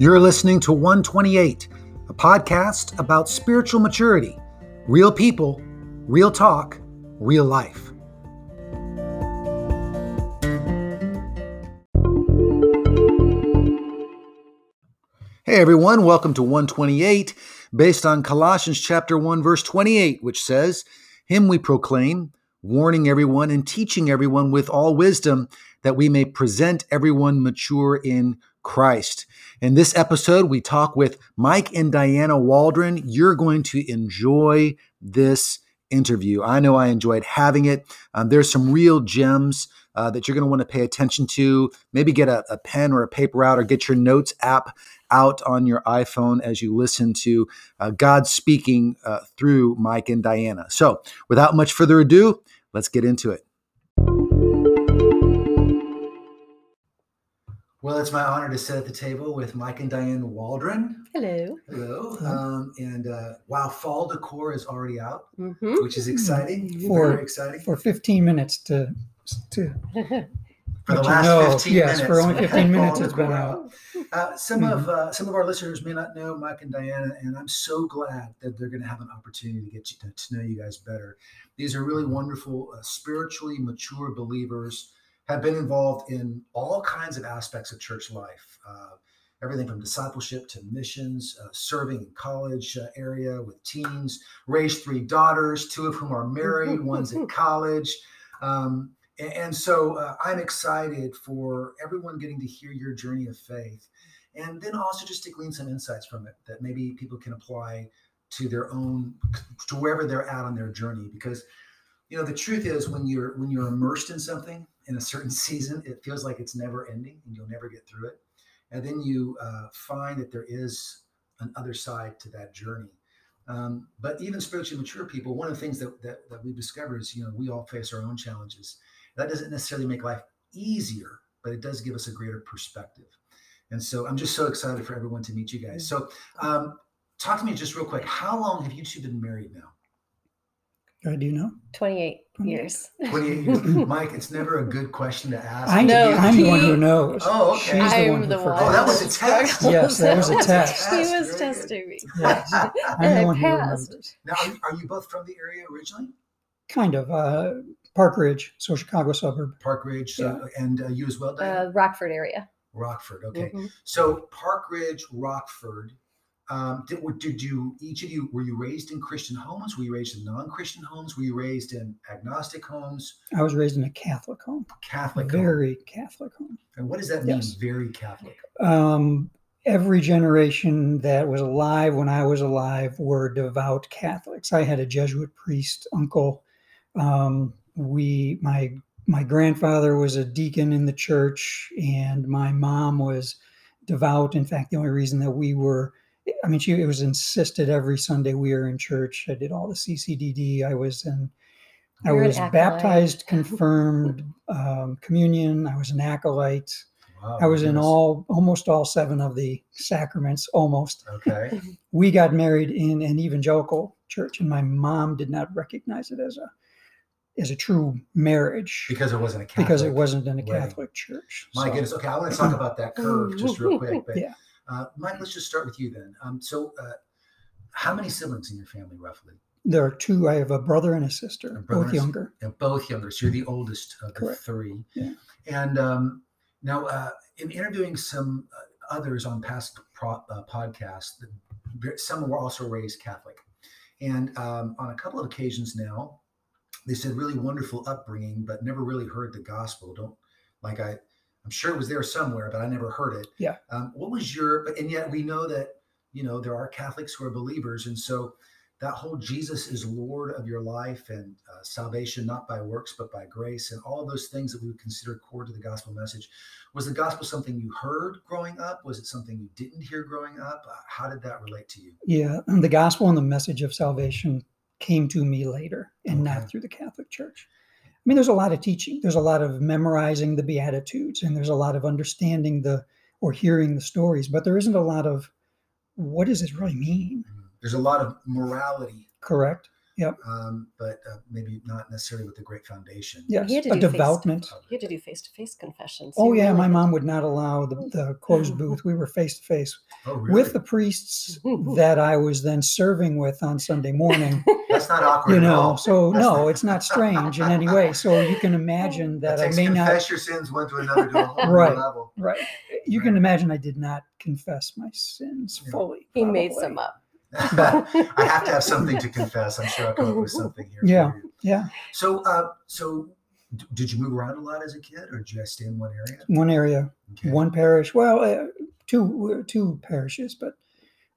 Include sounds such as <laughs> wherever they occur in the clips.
You're listening to 128, a podcast about spiritual maturity, real people, real talk, real life. Hey everyone, welcome to 128, based on Colossians chapter 1 verse 28, which says, "Him we proclaim, warning everyone and teaching everyone with all wisdom, that we may present everyone mature in Christ." In this episode, we talk with Mike and Diana Waldron. You're going to enjoy this interview. I know I enjoyed having it. Um, there's some real gems uh, that you're going to want to pay attention to. Maybe get a, a, pen or a paper out or get your notes app out on your iPhone as you listen to uh, God speaking uh, through Mike and Diana. So, without much further ado, let's get into it. Well, it's my honor to sit at the table with Mike and Diane Waldron. Hello. Hello. Um, and uh, wow, fall decor is already out, mm-hmm. which is exciting. For, Very exciting. For 15 minutes to. to <laughs> for the last know, 15 yes, minutes. for only 15 <laughs> minutes it's been out. Uh, some mm-hmm. of uh, some of our listeners may not know Mike and Diana, and I'm so glad that they're going to have an opportunity to get you to, to, know you guys better. These are really wonderful, uh, spiritually mature believers have been involved in all kinds of aspects of church life. Uh, everything from discipleship to missions, uh, serving in college uh, area with teens, raised three daughters, two of whom are married, one's in <laughs> college. Um, and, and, so uh, I'm excited for everyone getting to hear your journey of faith and then also just to glean some insights from it that maybe people can apply to their own, to wherever they're at on their journey. Because, you know, the truth is when you're, when you're immersed in something, in a certain <laughs> season, it feels like it's never ending and you'll never get through it. And then you uh, find that there is an other side to that journey. Um, but even spiritually mature people, one of the things that, that, that we discover is, you know, we all face our own challenges. That doesn't necessarily make life easier, but it does give us a greater perspective. And so I'm just so excited for everyone to meet you guys. So um, talk to me just real quick. How long have you two been married now? Uh, do you know? 28 years. 28 years. <laughs> Mike, it's never a good question to ask. I know. I'm the one who knows. Oh, okay. She's the I'm one the one. Oh, that was a test. yes, that was a test. He was testing me. Yes. I'm and the I <laughs> one who passed. remembers. Now, are, are you both from the area originally? Kind of. Uh, Park Ridge, so Chicago suburb. Park Ridge, uh, and uh, you as well, Diane? Uh, Rockford area. Rockford. Okay. Mhm. So Park Ridge, Rockford. Um, did, did you each of you were you raised in Christian homes? Were you raised in non-Christian homes? Were you raised in agnostic homes? I was raised in a Catholic home, Catholic home? very Catholic home. And what does that mean? Yes. Very Catholic. Um, every generation that was alive when I was alive were devout Catholics. I had a Jesuit priest uncle. Um, we, my my grandfather was a deacon in the church, and my mom was devout. In fact, the only reason that we were I mean, she it was insisted every Sunday we were in church. I did all the CCDD. I was in, I You're an was baptized, confirmed, <laughs> um, communion. I was an acolyte. Wow, I was in all, almost all seven of the sacraments. Almost. Okay. <laughs> We got married in an evangelical church, and my mom did not recognize it as a, as a true marriage Because it wasn't a Catholic. because it wasn't in a wedding. Catholic church. My So, goodness. Okay, I want to talk about that curve just real quick. But <laughs> Yeah. Uh, Mike, let's just start with you then. Um, so, uh, how many siblings in your family, roughly? There are two. I have a brother and a sister, A both younger. And both younger. So you're the oldest of the three. Yeah. And um, now, uh, in interviewing some uh, others on past pro- uh, podcasts, some were also raised Catholic. And um, on a couple of occasions now, they said really wonderful upbringing, but never really heard the gospel. Don't like I, I'm sure it was there somewhere, but I never heard it. Yeah. Um, what was your? But and yet we know that you know there are Catholics who are believers, and so that whole Jesus is Lord of your life and uh, salvation not by works but by grace and all of those things that we would consider core to the gospel message. Was the gospel something you heard growing up? Was it something you didn't hear growing up? Uh, How did that relate to you? Yeah, the gospel and the message of salvation came to me later and Okay. not through the Catholic Church. I mean, there's a lot of teaching, there's a lot of memorizing the Beatitudes, and there's a lot of understanding the or hearing the stories, but there isn't a lot of what does this really mean? Mm-hmm. There's a lot of morality. Correct? Yep. Um, but uh, maybe not necessarily with a great foundation. Yes, He had to a do face- You had to do face to face confessions. Oh You yeah, my mom would not allow the, the closed <laughs> booth. We were face to face Oh, with the priests <laughs> that I was then serving with on Sunday morning. <laughs> That's not awkward. you at know, all. so That's no, it's not strange in any way. So you can imagine That that I takes may not. confess your sins one to another to a whole Right. level. Right. You can imagine I did not confess my sins Yeah. fully. He made some up. I have to have something to confess. I'm sure I'll come up with something here. Yeah. you. Yeah, So, uh, so d- did you move around a lot as a kid, or did you guys stay in one area? one area, Okay. one parish. Well, uh, two two parishes, but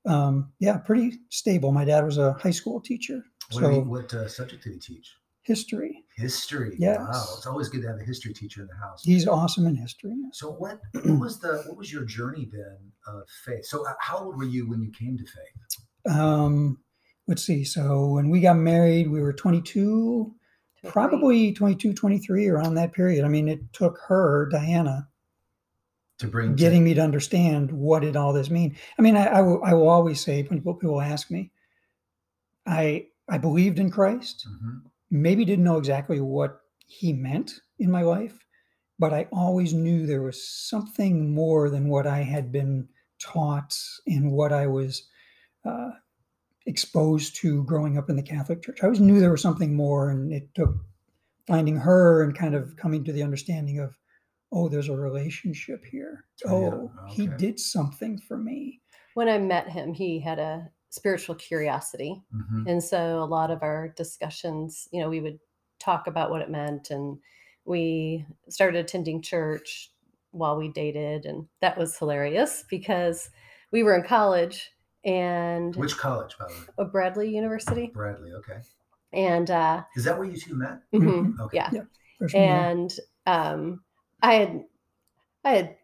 um, yeah, pretty stable. My dad was a high school teacher, What, so what uh, subject did he teach? history. History. Yes. Wow, it's always good to have a history teacher in the house. He's awesome in history. So, what, what was the what was your journey then of faith? So, uh, how old were you when you came to faith? Um, let's see. So when we got married, we were 22, probably 22, 23, around that period. I mean, it took her, Diana, To bring to- getting me to understand what did all this mean. I mean, I, I, will, I will always say when people, people ask me, I I believed in Christ. Mhm. Maybe didn't know exactly what he meant in my life, but I always knew there was something more than what I had been taught and what I was uh, exposed to growing up in the Catholic Church. I always knew there was something more, and it took finding her and kind of coming to the understanding of, oh, there's a relationship here. Oh, yeah. Oh, he did something for me. When I met him, he had a spiritual curiosity. Mhm. And so a lot of our discussions, you know, we would talk about what it meant and we started attending church while we dated and that was hilarious because we were in college and Which college, by the way? uh, Bradley University Bradley. Okay. and uh Is that where you two met? mhm, Okay. yeah Freshman year. and um I had I had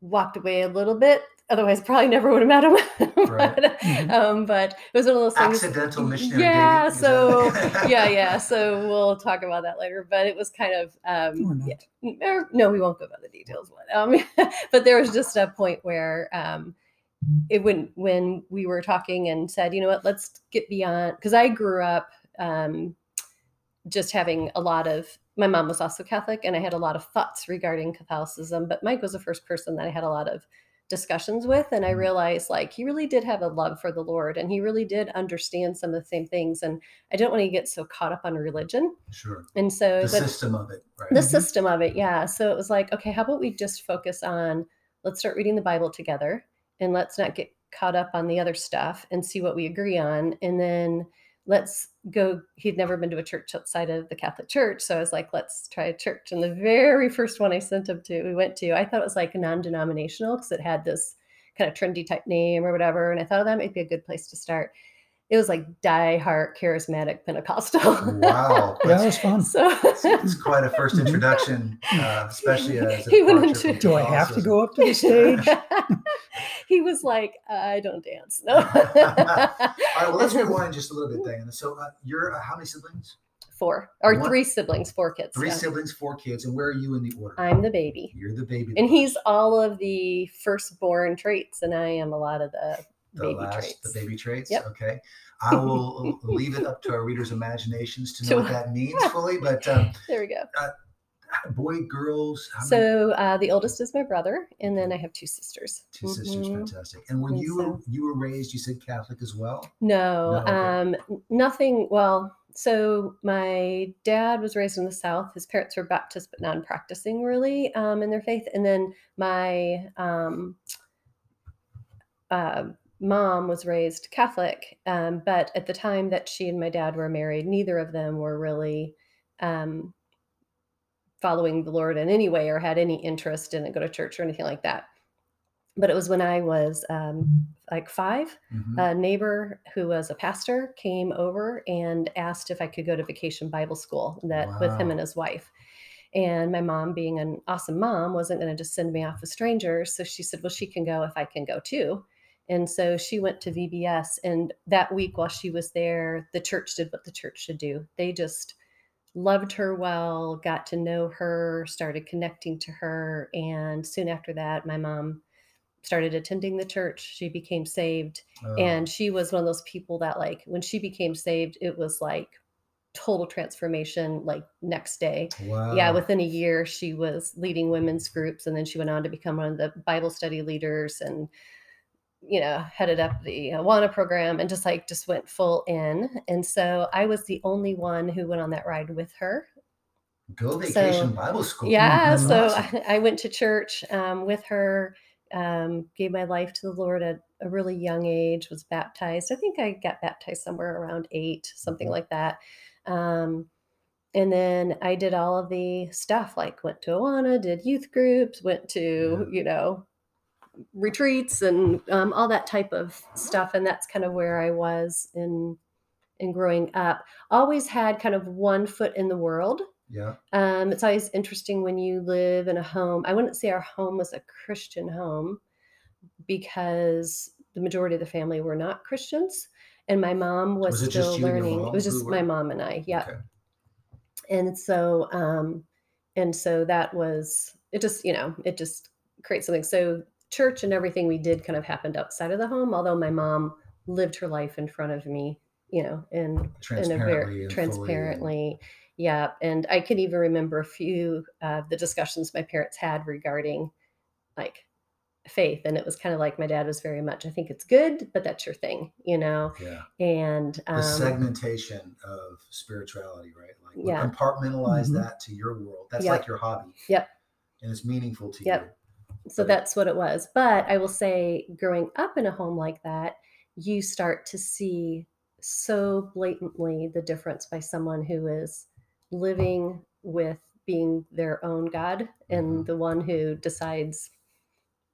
walked away a little bit otherwise probably never would have met him <laughs> Right. but, Mhm. um but it was one of those things Accidental missionary yeah dating? So <laughs> yeah yeah so we'll talk about that later but it was kind of um yeah, er, no we won't go about the details but um <laughs> but there was just a point where um it when when we were talking and said you know what let's get beyond because i grew up um just having a lot of my mom was also catholic and i had a lot of thoughts regarding catholicism but mike was the first person that i had a lot of discussions with and i Mhm. realized like he really did have a love for the lord and he really did understand some of the same things and i don't want to get so caught up on religion Sure. and so The system of it, right? the Mhm. system of it yeah so it was like okay how about we just focus on let's start reading the bible together and let's not get caught up on the other stuff and see what we agree on. And then let's go he'd never been to a church outside of the catholic church. So i was like let's try a church. And the very first one i sent him to we went to i thought it was like non-denominational because it had this kind of trendy type name or whatever. And i thought oh, that might be a good place to start it was like die hard charismatic pentecostal Wow. Yeah, <laughs> that was fun. so It's quite a first <laughs> introduction, uh, especially as a He went into- Do I have to go up to the stage? <laughs> he was like, I don't dance. No. All right, well, let's rewind just a little bit, Diana. So, uh, you're uh, how many siblings? four or One- three siblings, four kids. Three yeah. siblings, four kids, and where are you in the order? I'm the baby. You're the baby, And boy. he's all of the firstborn traits, and I am a lot of the, the baby last, traits. the baby traits. Yep. Okay, <laughs> I will leave it up to our readers' imaginations to know what <laughs> that means fully. But um, There we go. boy, girls? So uh, the oldest is my brother, and then I have two sisters. Two sisters, Mhm. fantastic. And when And you were you were raised, you said Catholic as well. No, No, um, nothing. Well, so my dad was raised in the South. His parents were Baptist, but non-practicing really um, in their faith. And then my um, uh, mom was raised Catholic, um, but at the time that she and my dad were married, neither of them were really um, following the Lord in any way or had any interest in it, go to church or anything like that. But it was when I was um, like five Mhm. a neighbor who was a pastor came over and asked if I could go to vacation Bible school that with him and his wife. And my mom, being an awesome mom, wasn't going to just send me off with strangers. So she said, Well, she can go if I can go too. And so she went to VBS. And that week, while she was there, the church did what the church should do. They just loved her well, got to know her, started connecting to her. And soon after that, my mom started attending the church. She became saved. Oh, And she was one of those people that, like, when she became saved, it was like total transformation, like, next day. wow. Yeah, within a year, she was leading women's groups. And then she went on to become one of the Bible study leaders and, you know, headed up the Awana program and just like, just went full in. And so I was the only one who went on that ride with her. Go so- vacation Bible school. Yeah, That's so awesome. <laughs> I, I went to church um, with her, um, gave my life to the Lord at a really young age, was baptized. I think I got baptized somewhere around eight, something Mhm. like that. Um, and then I did all of the stuff, like went to Awana, did youth groups, went to, Yeah. you know, retreats and um, all that type of stuff. And that's kind of where I was in in growing up. Always had kind of one foot in the world. yeah. Um, it's always interesting when you live in a home. I wouldn't say our home was a Christian home because the majority of the family were not Christians, and my mom was, Was still you and your learning. It was just my mom and I. Yeah, Okay. and so um, and so that was it. Just you know, it just creates something. So church and everything we did kind of happened outside of the home. Although my mom lived her life in front of me, you know, and in a Transparently very and fully transparently yeah and i can even remember a few of the discussions my parents had regarding like faith and it was kind of like my dad was very much i think it's good but that's your thing you know Yeah. and The um, segmentation of spirituality, right? Like Yeah. compartmentalize Mhm. that to your world. That's Yep. like your hobby. Yep. And it's meaningful to Yep. you. So that's what it was but i will say growing up in a home like that you start to see so blatantly the difference by someone who is living with being their own god and Mhm. the one who decides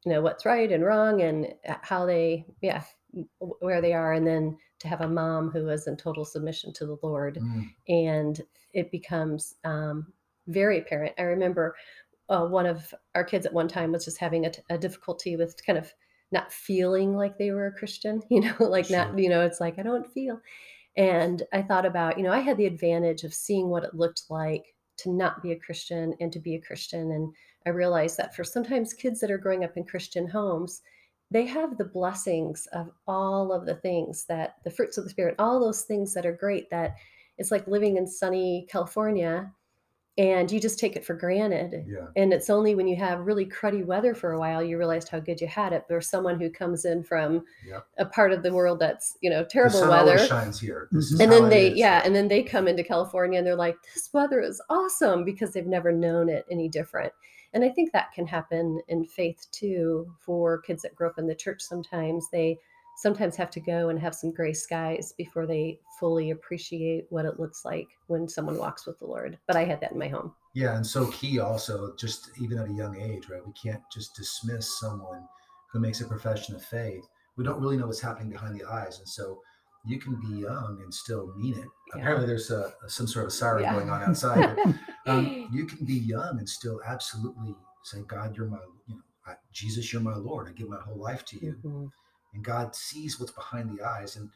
you know what's right and wrong and uh, how they yeah where they are and then to have a mom who is in total submission to the lord Mm. and it becomes um, very apparent. I remember uh, one of our kids at one time was just having a difficulty with kind of not feeling like they were a Christian, <laughs> you know, like Sure. not, you know, it's like, I don't feel. And I thought about, you know, I had the advantage of seeing what it looked like to not be a Christian and to be a Christian. And I realized that for sometimes kids that are growing up in Christian homes, they have the blessings of all of the things that the fruits of the spirit, all those things that are great that it's like living in sunny California and you just take it for granted. Yeah. And it's only when you have really cruddy weather for a while you realized how good you had it. There's someone who comes in from Yep. a part of the world that's, you know, terrible weather. shines here. And then they, yeah, and then they come into California and they're like, this weather is awesome because they've never known it any different. And I think that can happen in faith too for kids that grow up in the church sometimes. They sometimes have to go and have some gray skies before they fully appreciate what it looks like when someone walks with the Lord. But I had that in my home. Yeah, and so key also, just even at a young age, right? We can't just dismiss someone who makes a profession of faith. We don't really know what's happening behind the eyes, and so you can be young and still mean it. Yeah. Apparently, there's a, some sort of siren Yeah. going on outside. but, um, <laughs> you can be young and still absolutely say, "God, you're my, you know, I, Jesus, you're my Lord. I give my whole life to you." Mhm. And God sees what's behind the eyes. And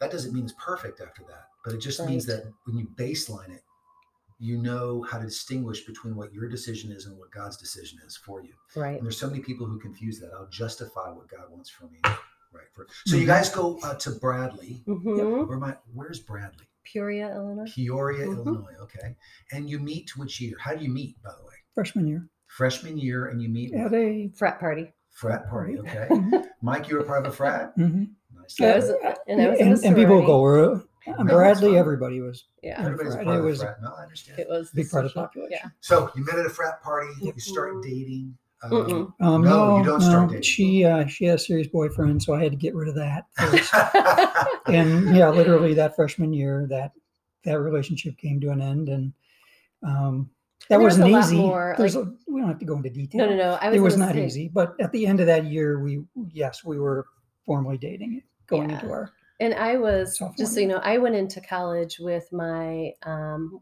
that doesn't mean it's perfect after that, but it just means that when you baseline it, you know how to distinguish between what your decision is and what God's decision is for you. Right. And there's so many people who confuse that. I'll justify what God wants for me. Right. For, so Mm-hmm. you guys go uh, to Bradley. hmm Where my where's Bradley? Peoria, Illinois. Peoria, Mhm. Illinois. Okay. And you meet which year? How do you meet, by the way? Freshman year Freshman year, and you meet at what? a Frat party. Frat party. Okay. Mhm. Mike, you were part of a frat. Mhm. Nice. I was- and I was in a and, and people go, "We're- Bradley, fine. everybody was Yeah. Everybody's a part It of a was- frat. No, I understand. It was big part of the social- population. Yeah. So you met at a frat party. You start dating. Um, Um, No, no, you don't start dating. She uh, she has a serious boyfriend, so I had to get rid of that <laughs> first. Mm-hmm. and yeah, literally that freshman year, that that relationship came to an end, and um, that there was wasn't a lot easy. more, There's like- a- we don't have to go into detail. No, no, no. I was it was not say- easy, but at the end of that year, we yes, we were formally dating, going Yeah. into our And I was just so you know, I went into college with my um,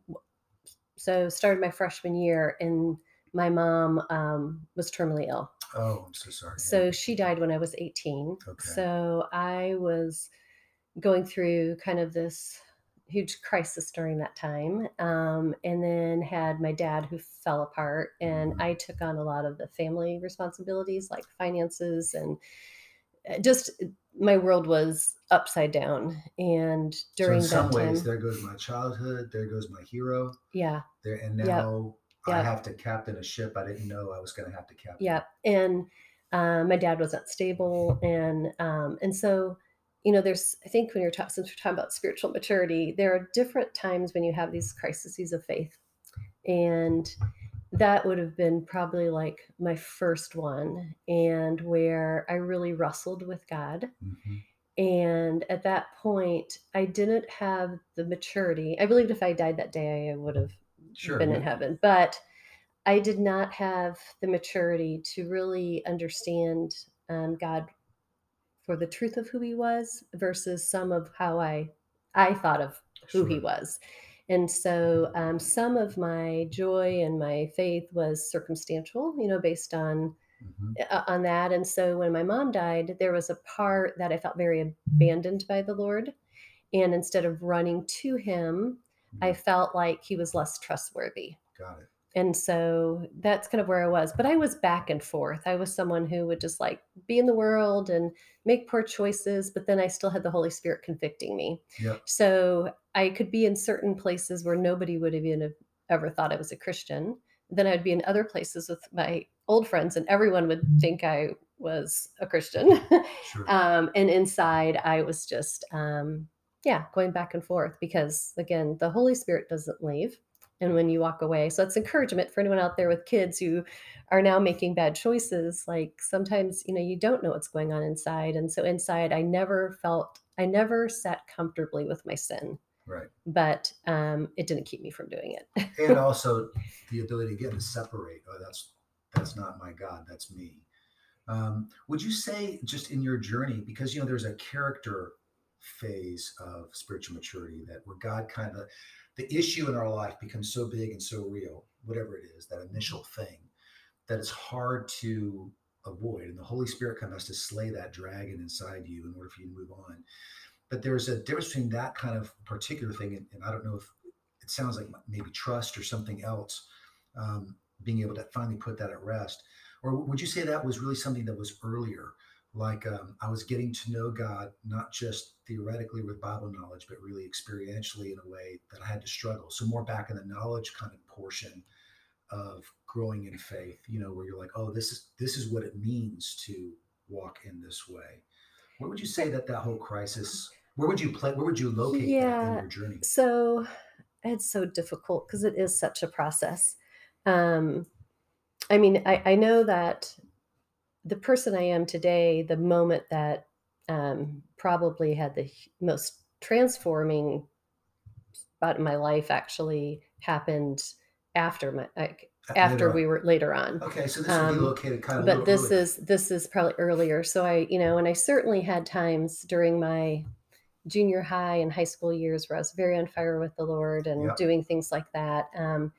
so started my freshman year, and my mom um, was terminally ill. oh, I'm so sorry. So she died when I was 18. Okay. So I was going through kind of this, huge crisis during that time. Um, and then had my dad who fell apart, and. I took on a lot of the family responsibilities like finances and uh, just my world was upside down. And So during in some that time, ways, there goes my childhood. There goes my hero. yeah, There and Yep. now I Yep. have to captain a ship I didn't know I was going to have to captain. yeah. And uh, my dad wasn't stable, and um, and so you know, there's I think when you're talking since we're talking about spiritual maturity, there are different times when you have these crises of faith, and that would have been probably like my first one, and where I really wrestled with God. Mhm. And at that point, I didn't have the maturity. I believed if I died that day, I would have Sure. been in heaven. But I did not have the maturity to really understand um, God for the truth of who He was versus some of how I I thought of who He was. And so um, some of my joy and my faith was circumstantial, you know, based on Mhm. uh, on that. And so when my mom died, there was a part that I felt very abandoned by the Lord. And instead of running to Him, I felt like He was less trustworthy. Got it. And so that's kind of where I was. But I was back and forth. I was someone who would just like be in the world and make poor choices, but then I still had the Holy Spirit convicting me. So I could be in certain places where nobody would have even have ever thought I was a Christian. Then I'd be in other places with my old friends, and everyone would think I was a Christian. <laughs> Sure. um, and inside, I was just, um, yeah, going back and forth because, again, the Holy Spirit doesn't leave. And when you walk away, so it's encouragement for anyone out there with kids who are now making bad choices. Like sometimes, you know, you don't know what's going on inside. And so inside, I never felt, I never sat comfortably with my sin right. but um, it didn't keep me from doing it. And <laughs> also the ability again to separate. Oh, that's that's not my God. That's me. Um, would you say just in your journey, because you know there's a character phase of spiritual maturity that where God kind of the issue in our life becomes so big and so real, whatever it is, that initial thing, that it's hard to avoid. And the Holy Spirit kind of has to slay that dragon inside you in order for you to move on. But there's a difference between that kind of particular thing, and, and I don't know if it sounds like maybe trust or something else, um, being able to finally put that at rest. Or would you say that was really something that was earlier? Like um, I was getting to know God, not just theoretically with Bible knowledge, but really experientially in a way that I had to struggle. So, more back in the knowledge kind of portion of growing in faith, you know, where you're like, oh, this is this is what it means to walk in this way. Where would you say that that whole crisis? Where would you play? Where would you locate that in Yeah. your journey? So it's so difficult because it is such a process. Um, I mean, I, I know that the person I am today, the moment that um, probably had the most transforming spot in my life actually happened after my like, after we were later on. Okay, so this would be Um, located kind of. but this earlier. is this is probably earlier so i you know and i certainly had times during my junior high and high school years where i was very on fire with the lord and Yep. doing things like that um,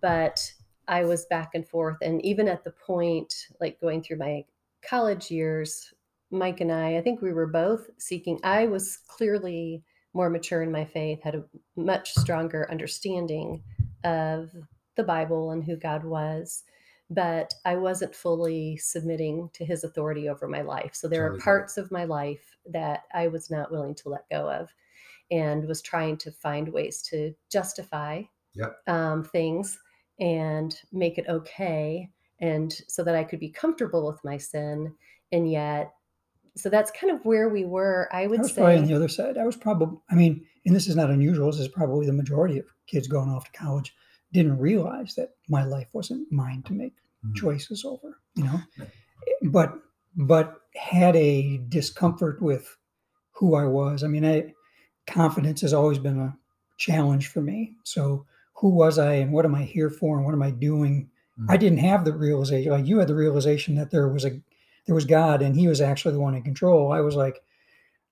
but i was back and forth and even at the point like going through my college years mike and i i think we were both seeking i was clearly more mature in my faith had a much stronger understanding of the bible and who god was but I wasn't fully submitting to his authority over my life. So there Totally are parts of my life that I was not willing to let go of and was trying to find ways to justify Yep. um, things and make it okay. And so that I could be comfortable with my sin. And yet, so that's kind of where we were. I I would was probably on the other side. I was probably, I mean, and this is not unusual. This is probably the majority of kids going off to college didn't realize that my life wasn't mine to make Mhm. choices over, you know, but, but had a discomfort with who I was. I mean, I, confidence has always been a challenge for me. So who was I and what am I here for and what am I doing? I Mhm. didn't have the realization, like you had the realization that there was a, there was God and he was actually the one in control. I was like,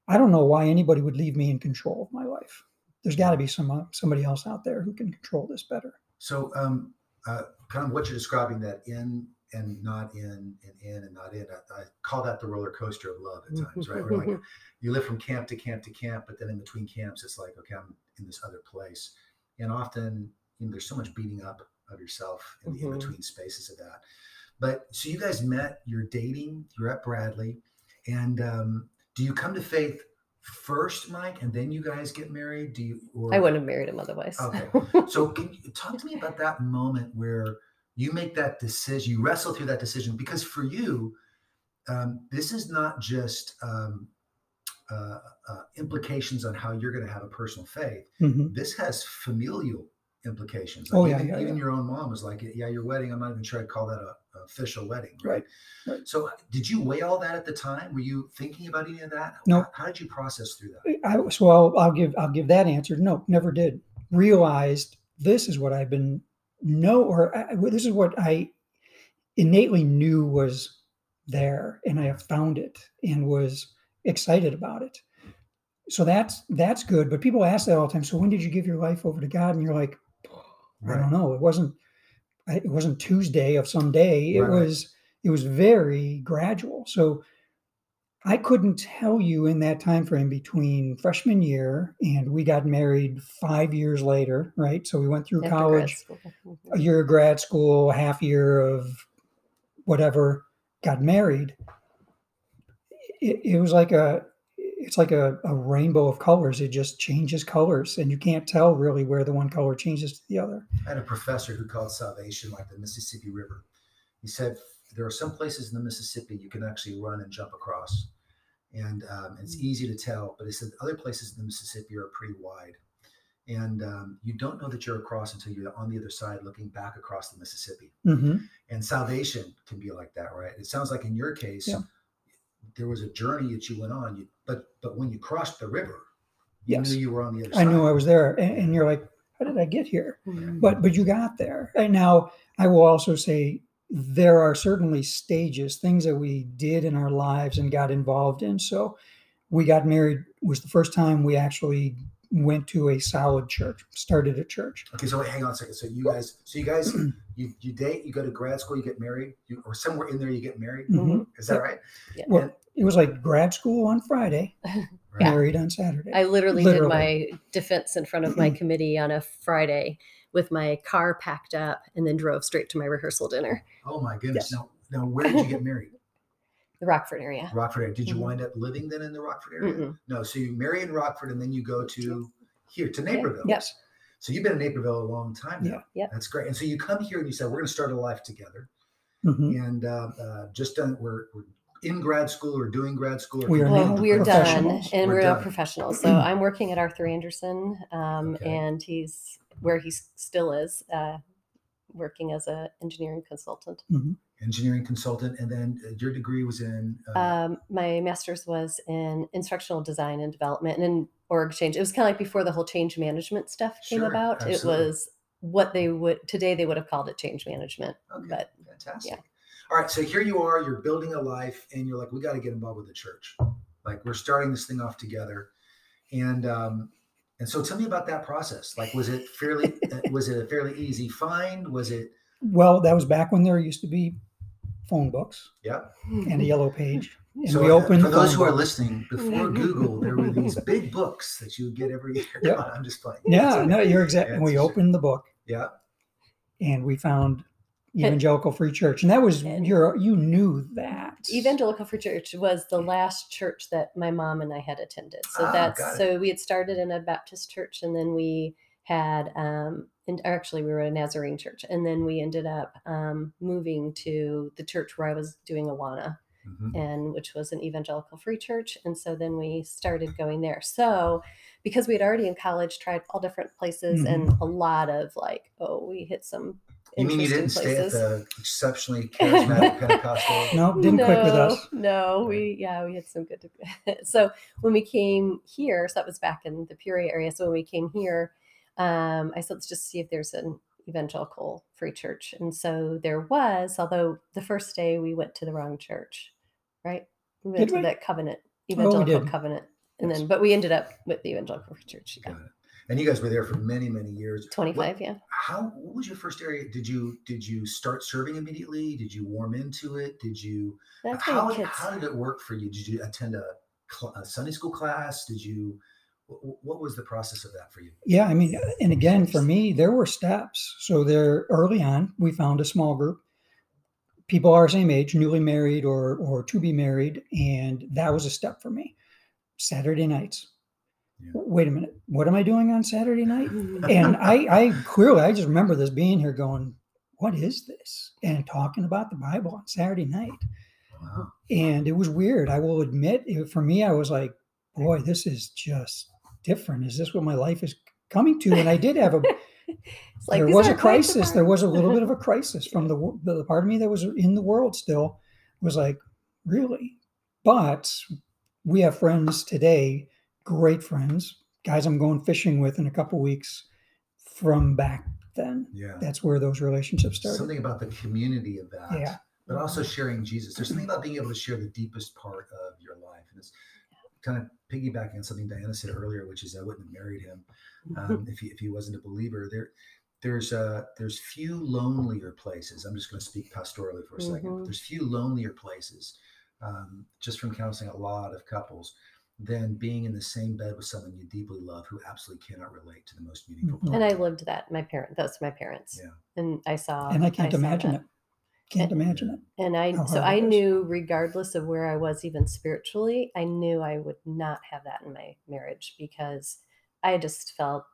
I don't know why anybody would leave me in control of my life. There's got to be some uh, somebody else out there who can control this better. So, um, uh, kind of what you're describing that in and not in and in and not in. I, I call that the roller coaster of love at times, right? Where like you live from camp to camp to camp, but then in between camps, it's like, okay, I'm in this other place. And often, you know, there's so much beating up of yourself in the Mhm. in between spaces of that. But so you guys met, you're dating, you're at Bradley, and um, do you come to faith first, Mike, and then you guys get married? Do you? Or, I wouldn't have married him otherwise. Okay. <laughs> So can you talk to me about that moment where you make that decision, you wrestle through that decision, because for you, um, this is not just um, uh, uh, implications on how you're going to have a personal faith. Mhm. This has familial implications. Oh, yeah, even, yeah, even yeah. your own mom was like, "Yeah, your wedding. I'm not even sure I'd call that a, a official wedding." Right, right. So, did you weigh all that at the time? Were you thinking about any of that? No. How, how did you process through that? I, so I'll, I'll give I'll give that answer. No, never did. Realized this is what I've been know or I- this is what I innately knew was there, and I have found it and was excited about it. So that's that's good. But people ask that all the time. So when did you give your life over to God? And you're like, I don't know. It wasn't. It wasn't Tuesday of some day. It Right, right. was. It was very gradual. So I couldn't tell you in that time frame between freshman year and we got married five years later, right? So we went through After college. Mhm. a year of grad school, half year of whatever, got married. It, it was like a it's like a, a rainbow of colors. It just changes colors and you can't tell really where the one color changes to the other. I had a professor who called salvation like the Mississippi River. He said there are some places in the Mississippi you can actually run and jump across, and um, it's easy to tell. But he said other places in the Mississippi are pretty wide, and um, you don't know that you're across until you're on the other side, looking back across the Mississippi. hmm And salvation can be like that, right? It sounds like in your case, Yeah. There was a journey that you went on, you, but but when you crossed the river, you Yes. knew you were on the other side. I knew I was there. And, and you're like, how did I get here? Mhm. but but you got there and now i will also say there are certainly stages things that we did in our lives and got involved in so we got married was the first time we actually went to a solid church started a church Okay, so wait, hang on a second. So you guys, so you guys, you you date, you go to grad school, you get married, you, or somewhere in there you get married. Mhm. Is that right? well And- it was like grad school on friday right. married on saturday I literally, Literally. did my defense in front of my committee on a Friday with my car packed up and then drove straight to my rehearsal dinner. Oh my goodness. Yes. Now, now, where did you get married? The Rockford area. Rockford area. Did you Mhm. wind up living then in the Rockford area? Mm-mm. No. So you marry in Rockford, and then you go to here to Naperville. Yes. So you've been in Naperville a long time now. Yeah. Yep. That's great. And so you come here and you said we're going to start a life together, Mhm. and uh, uh, just done. We're, we're in grad school or doing grad school. Or We are Well, we're done and We're we're, done. professionals. So <clears throat> I'm working at Arthur Andersen um, Okay. and he's where he still is uh, working as an engineering consultant. Engineering consultant, and then uh, your degree was in. Uh, Um, my master's was in instructional design and development and in org change. It was kind of like before the whole change management stuff came Sure, about. absolutely. It was what they would today they would have called it change management. Okay, But fantastic. All right, so here you are, you're building a life, and you're like, we got to get involved with the church. Like we're starting this thing off together, and um, and so tell me about that process. Like, was it fairly, <laughs> uh, was it a fairly easy find? Was it? well that was back when there used to be phone books Yeah. and a yellow page <laughs> and so we opened for the those phone who are book. listening, before Google, there were these <laughs> big books that you would get every year. Yep. <laughs> I'm just playing. yeah no you're exactly Yeah, and we it's- opened the book Yeah. and we found evangelical free church and that was And- your you knew that Evangelical Free Church was the last church that my mom and I had attended. So Ah, that's got it. so we had started in a Baptist church and then we had um and actually we were a Nazarene church and then we ended up um moving to the church where I was doing Awana Mhm. and which was an evangelical free church and so then we started going there so because we had already in college tried all different places and a lot of like oh we hit some You mean you didn't places stay at the exceptionally <laughs> charismatic Pentecostal? <laughs> no didn't click with us No, we yeah, we had some good. <laughs> so when we came here, so that was back in the Peoria area. So when we came here, um, I said let's just see if there's an evangelical free church, and so there was. Although the first day we went to the wrong church, right? We went Did to we? that covenant, Oh, evangelical did. covenant, and Yes. then but we ended up with the evangelical free church. Yeah. Got it. And you guys were there for many, many years. 25, What- yeah. How what was your first area? Did you did you start serving immediately? Did you warm into it? Did you That's how did, how did it work for you? Did you attend a, a Sunday school class? Did you What was the process of that for you? Yeah, I mean, and again, for me, there were steps. So there, early on, we found a small group, people our same age, newly married or or to be married, and that was a step for me. Saturday nights. Yeah. Wait a minute, what am I doing on Saturday night? <laughs> And I, I clearly, I just remember this being here, going, "What is this?" and talking about the Bible on Saturday night, Wow. and it was weird. I will admit, it, for me, I was like, "Boy, this is just different. Is this what my life is coming to?" And I did have a <laughs> It's like, there was a aren't quite so crisis. There was a little bit of a <laughs> crisis from the, wo- the part of me that was in the world still was like, really? But we have friends today, great friends, guys I'm going fishing with in a couple weeks from back then. Yeah. That's where those relationships started. Something about the community of that. Yeah. But also sharing Jesus. There's something about being able to share the deepest part of your life. And it's kind of piggybacking on something Diana said earlier, which is I wouldn't have married him um, if, he, if he wasn't a believer. There, there's uh, there's few lonelier places. I'm just going to speak pastorally for a second. Mhm. There's few lonelier places, um, just from counseling a lot of couples, than being in the same bed with someone you deeply love who absolutely cannot relate to the most meaningful. Mhm. and I of lived that. My parent, that's my parents. Yeah. And I saw. and I can't saw imagine that. it. Can't imagine it. And I, so I knew, regardless of where I was, even spiritually, I knew I would not have that in my marriage because I just felt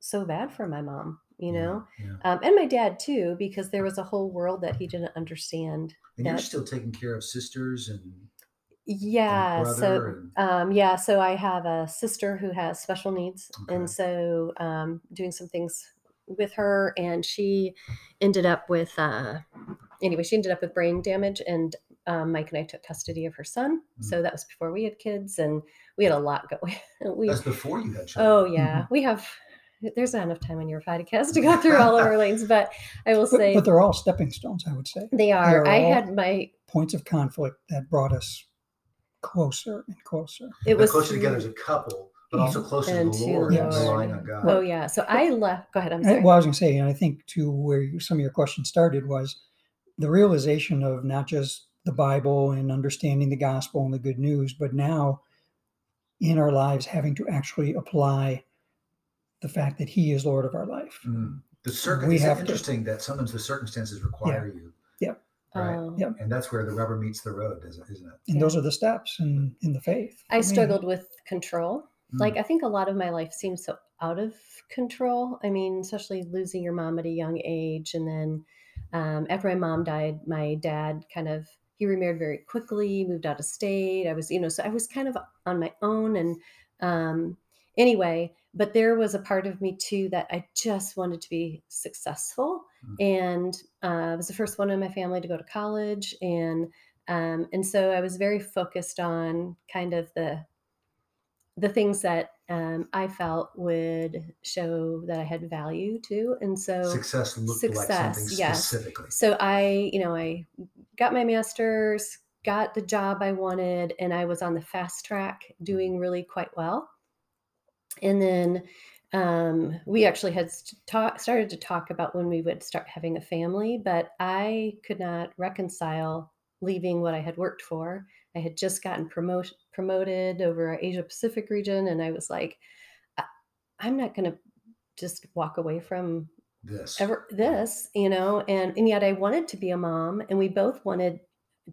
so bad for my mom, you know, yeah. um, and my dad too, because there was a whole world that he didn't understand. And you're still taking care of sisters and, Yeah. So, um, yeah. So I have a sister who has special needs, Okay. and so um, doing some things with her, and she ended up with. Uh, anyway, she ended up with brain damage, and um, Mike and I took custody of her son. Mm. So that was before we had kids, and we had a lot going. <laughs> we, that's before you had children. oh yeah, we have. There's not enough time on your podcast to go through all of our lanes, but I will But, say but they're all stepping stones, I would say. they are. are I had my. Points of conflict that brought us closer and closer. It But was closer together as a couple, but also closer And to to the Lord the and Lord. relying on God. Oh yeah. So I left. Go ahead. I'm I- sorry. Well, I was going to say, and I think to where you, some of your questions started was the realization of not just the Bible and understanding the gospel and the good news, but now in our lives having to actually apply the fact that He is Lord of our life. Mm. The circum- We it's have to- interesting that sometimes the circumstances require you. Yep. Right. Um, Yep. And that's where the rubber meets the road, isn't isn't it? And those are the steps in, in the faith. I for me. struggled with control. Mm. Like I think a lot of my life seems so out of control. I mean, especially losing your mom at a young age, and then um, after my mom died, my dad kind of he remarried very quickly, moved out of state. I was, you know, so I was kind of on my own, and um, anyway, but there was a part of me too that I just wanted to be successful, Mm. and uh, I was the first one in my family to go to college, and um, and so I was very focused on kind of the the things that um, I felt would show that I had value to, and so Success looked like Success, something yes. specifically. so I, you know, I got my master's, got the job I wanted, and I was on the fast track, doing really quite well. And then um, we actually had talk, started to talk about when we would start having a family, but I could not reconcile leaving what I had worked for. I had just gotten promoted promoted over our Asia Pacific region, and I was like, I- I'm not going to just walk away from This. ever this you know and and yet i wanted to be a mom and we both wanted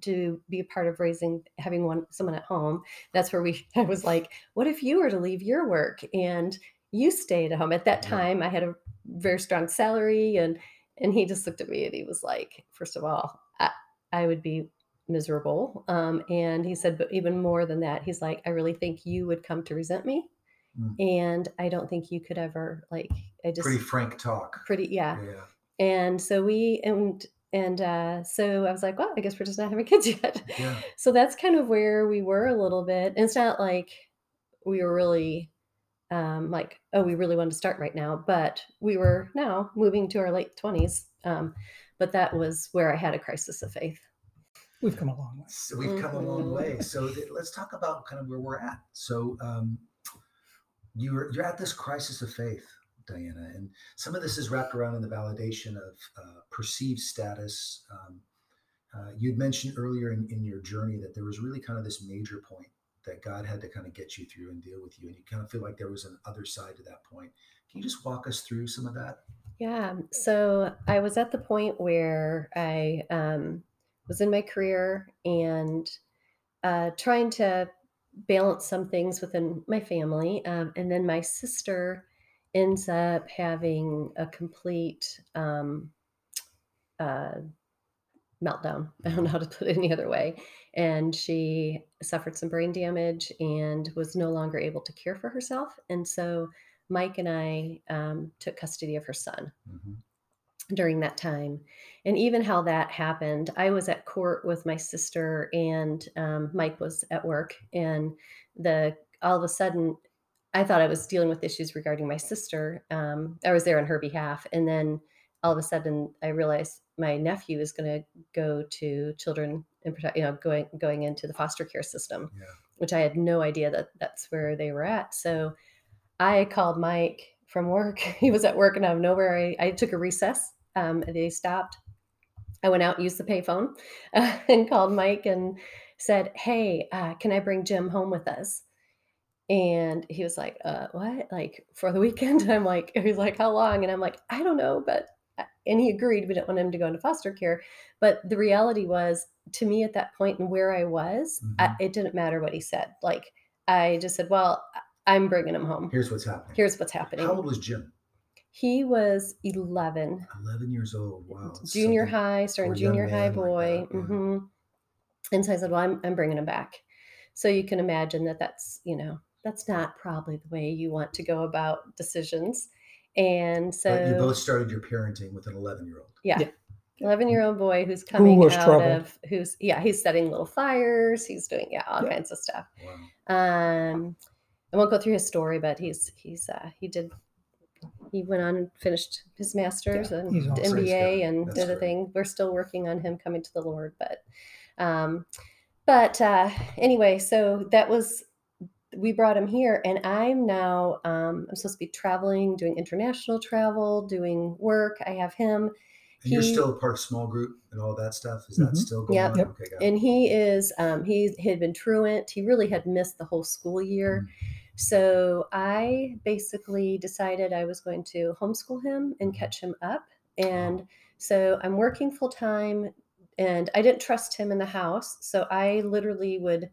to be a part of raising having one someone at home that's where we <laughs> i was like what if you were to leave your work and you stayed at home at that Yeah. time i had a very strong salary and and he just looked at me and he was like first of all i, I would be miserable um, and he said but even more than that he's like i really think you would come to resent me Mm. and i don't think you could ever like i just Pretty frank talk. pretty yeah Yeah. and so we and and uh, so I was like, well, I guess we're just not having kids <laughs> yet. Yeah. So that's kind of where we were a little bit. And it's not like we were really um, like, oh, we really want to start right now, but we were now moving to our late twenties. Um, but that was where I had a crisis of faith. We've come a long way. So we've come a long Mhm. way. So th- let's talk about kind of where we're at. So um, you're you're at this crisis of faith, Diana, and some of this is wrapped around in the validation of uh, perceived status. Um, uh, you'd mentioned earlier in, in your journey that there was really kind of this major point that God had to kind of get you through and deal with you, and you kind of feel like there was an other side to that point. Can you just walk us through some of that? Yeah. So I was at the point where I um, was in my career and uh, trying to balance some things within my family. Um, and then my sister ends up having a complete um, uh, meltdown. <laughs> I don't know how to put it any other way. And she suffered some brain damage and was no longer able to care for herself. And so Mike and I um, took custody of her son hmm during that time. And even how that happened, I was at court with my sister, and um, Mike was at work. And the all of a sudden, I thought I was dealing with issues regarding my sister. Um, I was there on her behalf, and then all of a sudden, I realized my nephew is going to go to children and protect, you know, going going into the foster care system, Yeah. which I had no idea that that's where they were at. So I called Mike from work. <laughs> He was at work and out of nowhere, I, I took a recess. Um, they stopped. I went out, used the payphone, uh, <laughs> and called Mike and said, "Hey, uh, can I bring Jim home with us?" And he was like, uh, "What? Like for the <laughs> weekend?" I'm like, "He's like, how long?" And I'm like, "I don't know, but." uh," And he agreed. We didn't want him to go into foster care, but the reality was, to me at that point and where I was, I, Mhm. it didn't matter what he said. Like I just said, "Well, I- I'm bringing him home. Here's what's happening. Here's what's happening." How old was Jim? He was 11, 11 years old. Wow. junior something- high, starting or a young junior high man like boy. that, yeah. hmm And so I said, "Well, I'm I'm bringing him back." So you can imagine that that's you know that's not probably the way you want to go about decisions. And so But you both started your parenting with an 11 year old. yeah. Yeah. 11 year old boy who's coming was out trouble. of who's yeah he's setting little fires he's doing yeah all Yeah. kinds of stuff Wow. um i won't go through his story but he's he's uh he did he went on and finished his master's and he's the awesome. Praise mba and That's did a thing we're still working on him coming to the lord but um but uh anyway so that was we brought him here and i'm now um i'm supposed to be traveling doing international travel doing work i have him And you're He- still part of small group and all that stuff. Is that Mhm. still going Yep. on? Yep. Okay, and he is um, he had been truant he really had missed the whole school year Mm. So i basically decided i was going to homeschool him and catch him up and so i'm working full time and i didn't trust him in the house so i literally would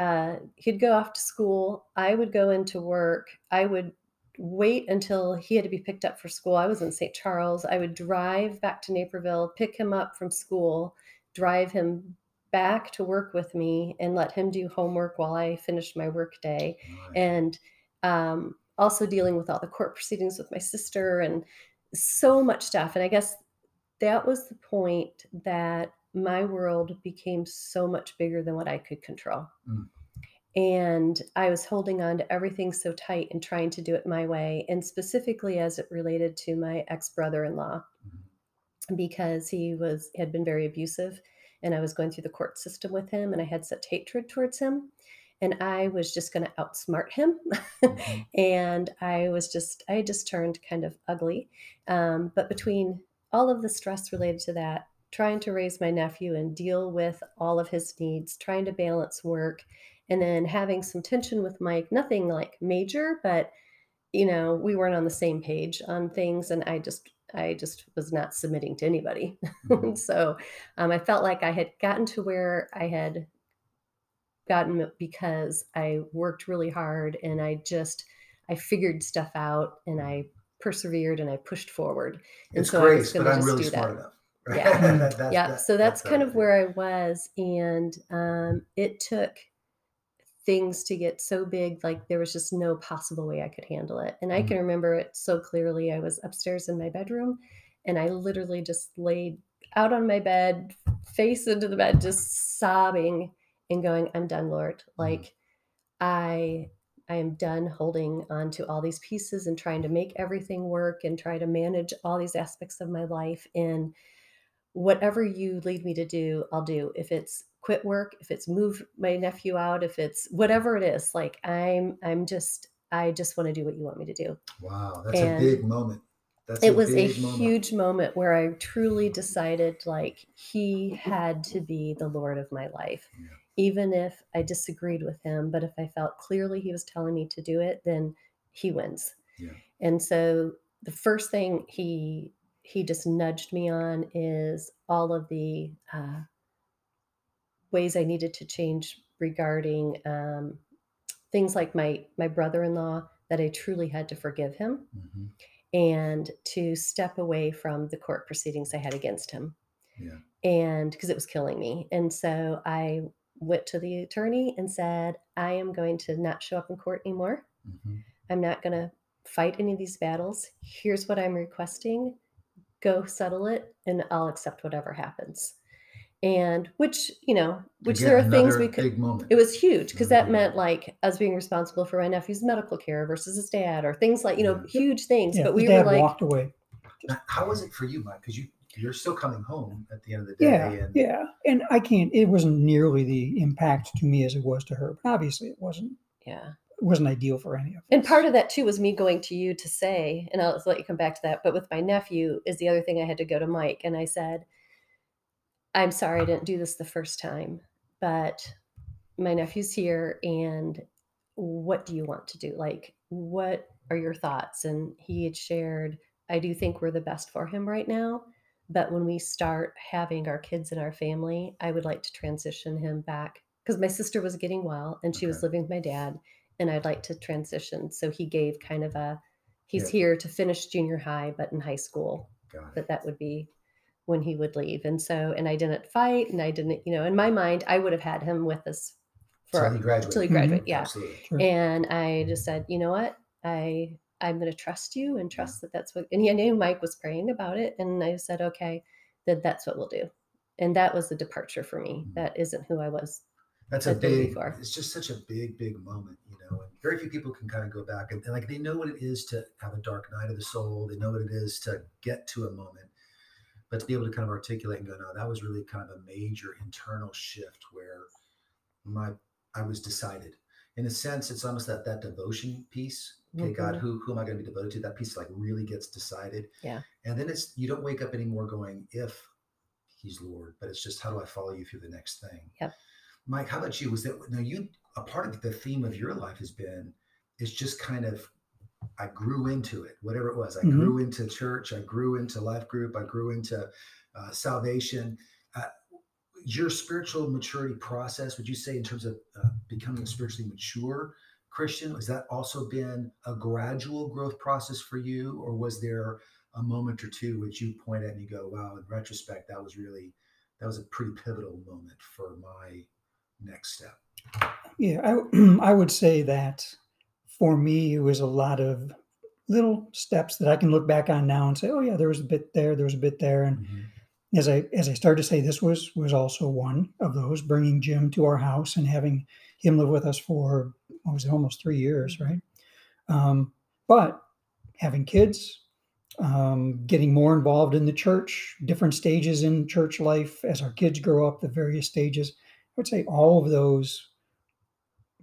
uh, he'd go off to school i would go into work i would wait until he had to be picked up for school i was in st charles i would drive back to naperville pick him up from school drive him back to work with me and let him do homework while I finished my work day. Right. And um, also dealing with all the court proceedings with my sister and so much stuff. And I guess that was the point that my world became so much bigger than what I could control. Mm. And I was holding on to everything so tight and trying to do it my way, and specifically as it related to my ex brother in law Mhm. because he was had been very abusive and I was going through the court system with him and I had such hatred towards him and I was just going to outsmart him Mhm. <laughs> and I was just I just turned kind of ugly um, but between all of the stress related to that trying to raise my nephew and deal with all of his needs trying to balance work and then having some tension with Mike nothing like major but you know we weren't on the same page on things and I just I just was not submitting to anybody Mhm. <laughs> so um, I felt like I had gotten to where I had gotten because I worked really hard and I just I figured stuff out and I persevered and I pushed forward. And It's so I was but I'm really smart that. enough. right? Yeah. That- <laughs> that's- yeah, that- so that's that kind of where I was, and um, it took things to get so big like there was just no possible way I could handle it. And I Mhm. can remember it so clearly. I was upstairs in my bedroom, and I literally just laid out on my bed, face into the bed, just sobbing and going, "I'm done, Lord. Like I." I am done holding on to all these pieces and trying to make everything work and try to manage all these aspects of my life. And whatever you lead me to do, I'll do. If it's quit work, if it's move my nephew out, if it's whatever it is, like I'm I'm just I just want to do what you want me to do. Wow, that's And a big moment. That's It was a moment. huge moment where I truly decided like he had to be the Lord of my life. Yeah. even if I disagreed with him, but if I felt clearly he was telling me to do it, then he wins. Yeah. And so the first thing he he just nudged me on is all of the uh, ways I needed to change regarding um, things like my my brother-in-law that I truly had to forgive him Mhm. and to step away from the court proceedings I had against him Yeah. and because it was killing me. And so I went to the attorney and said, I am going to not show up in court anymore. Mhm. I'm not going to fight any of these battles. Here's what I'm requesting. Go settle it, and I'll accept whatever happens. And which, you know, which Again, there are things we could. big moment. It was huge because that Mhm. meant like us being responsible for my nephew's medical care versus his dad, or things like you know Yeah. huge things. Yeah, but his we were dad like, walked away. Now, How was it for you, Mike? Because you you're still coming home at the end of the day. Yeah, and yeah. And I can't. It wasn't nearly the impact to me as it was to her. But obviously, it wasn't. yeah. It wasn't ideal for any of us. And part of that too was me going to you to say, and I'll let you come back to that. But with my nephew is the other thing I had to go to Mike, and I said, "I'm sorry I didn't do this the first time, but my nephew's here, and what do you want to do? Like, what are your thoughts?" And he had shared, "I do think we're the best for him right now." But when we start having our kids in our family, I would like to transition him back because my sister was getting well and she was living with my dad and I'd like to transition. So he gave kind of a he's Yeah. here to finish junior high, but in high school, that that would be when he would leave. And so, and I didn't fight, and I didn't, you know, in my mind, I would have had him with us for until you graduate. till he Mhm. graduate. Yeah. Absolutely. Sure. And I just said, you know what, I I'm going to trust you and trust that that's what. And he, I knew Mike was praying about it, and I said, okay, that that's what we'll do. And that was the departure for me. Mhm. That isn't who I was That's a I've big. before. It's just such a big, big moment, you know. And very few people can kind of go back and, and like they know what it is to have a dark night of the soul. They know what it is to get to a moment, but to be able to kind of articulate and go, no, that was really kind of a major internal shift where my I was decided. In a sense, it's almost that that devotion piece. Okay, God, Mhm. who who am I going to be devoted to? That piece like really gets decided. Yeah. And then it's you don't wake up anymore going if he's Lord, but it's just how do I follow you through the next thing. Yep. Mike, how about you? Was that now you a part of the theme of your life has been is just kind of I grew into it, whatever it was. I Mhm. grew into church. I grew into life group. I grew into uh, salvation. Uh, your spiritual maturity process, would you say, in terms of uh, becoming a spiritually mature Christian, has that also been a gradual growth process for you, or was there a moment or two which you point at and you go, "Wow!" In retrospect, that was really that was a pretty pivotal moment for my next step. Yeah, I, <clears throat> I would say that for me, it was a lot of little steps that I can look back on now and say, oh yeah, there was a bit there, there was a bit there, and as I as I started to say, this was was also one of those. Bringing Jim to our house and having him live with us for what was it, almost three years, right? Um, but having kids, um, getting more involved in the church, different stages in church life as our kids grow up, the various stages. I would say all of those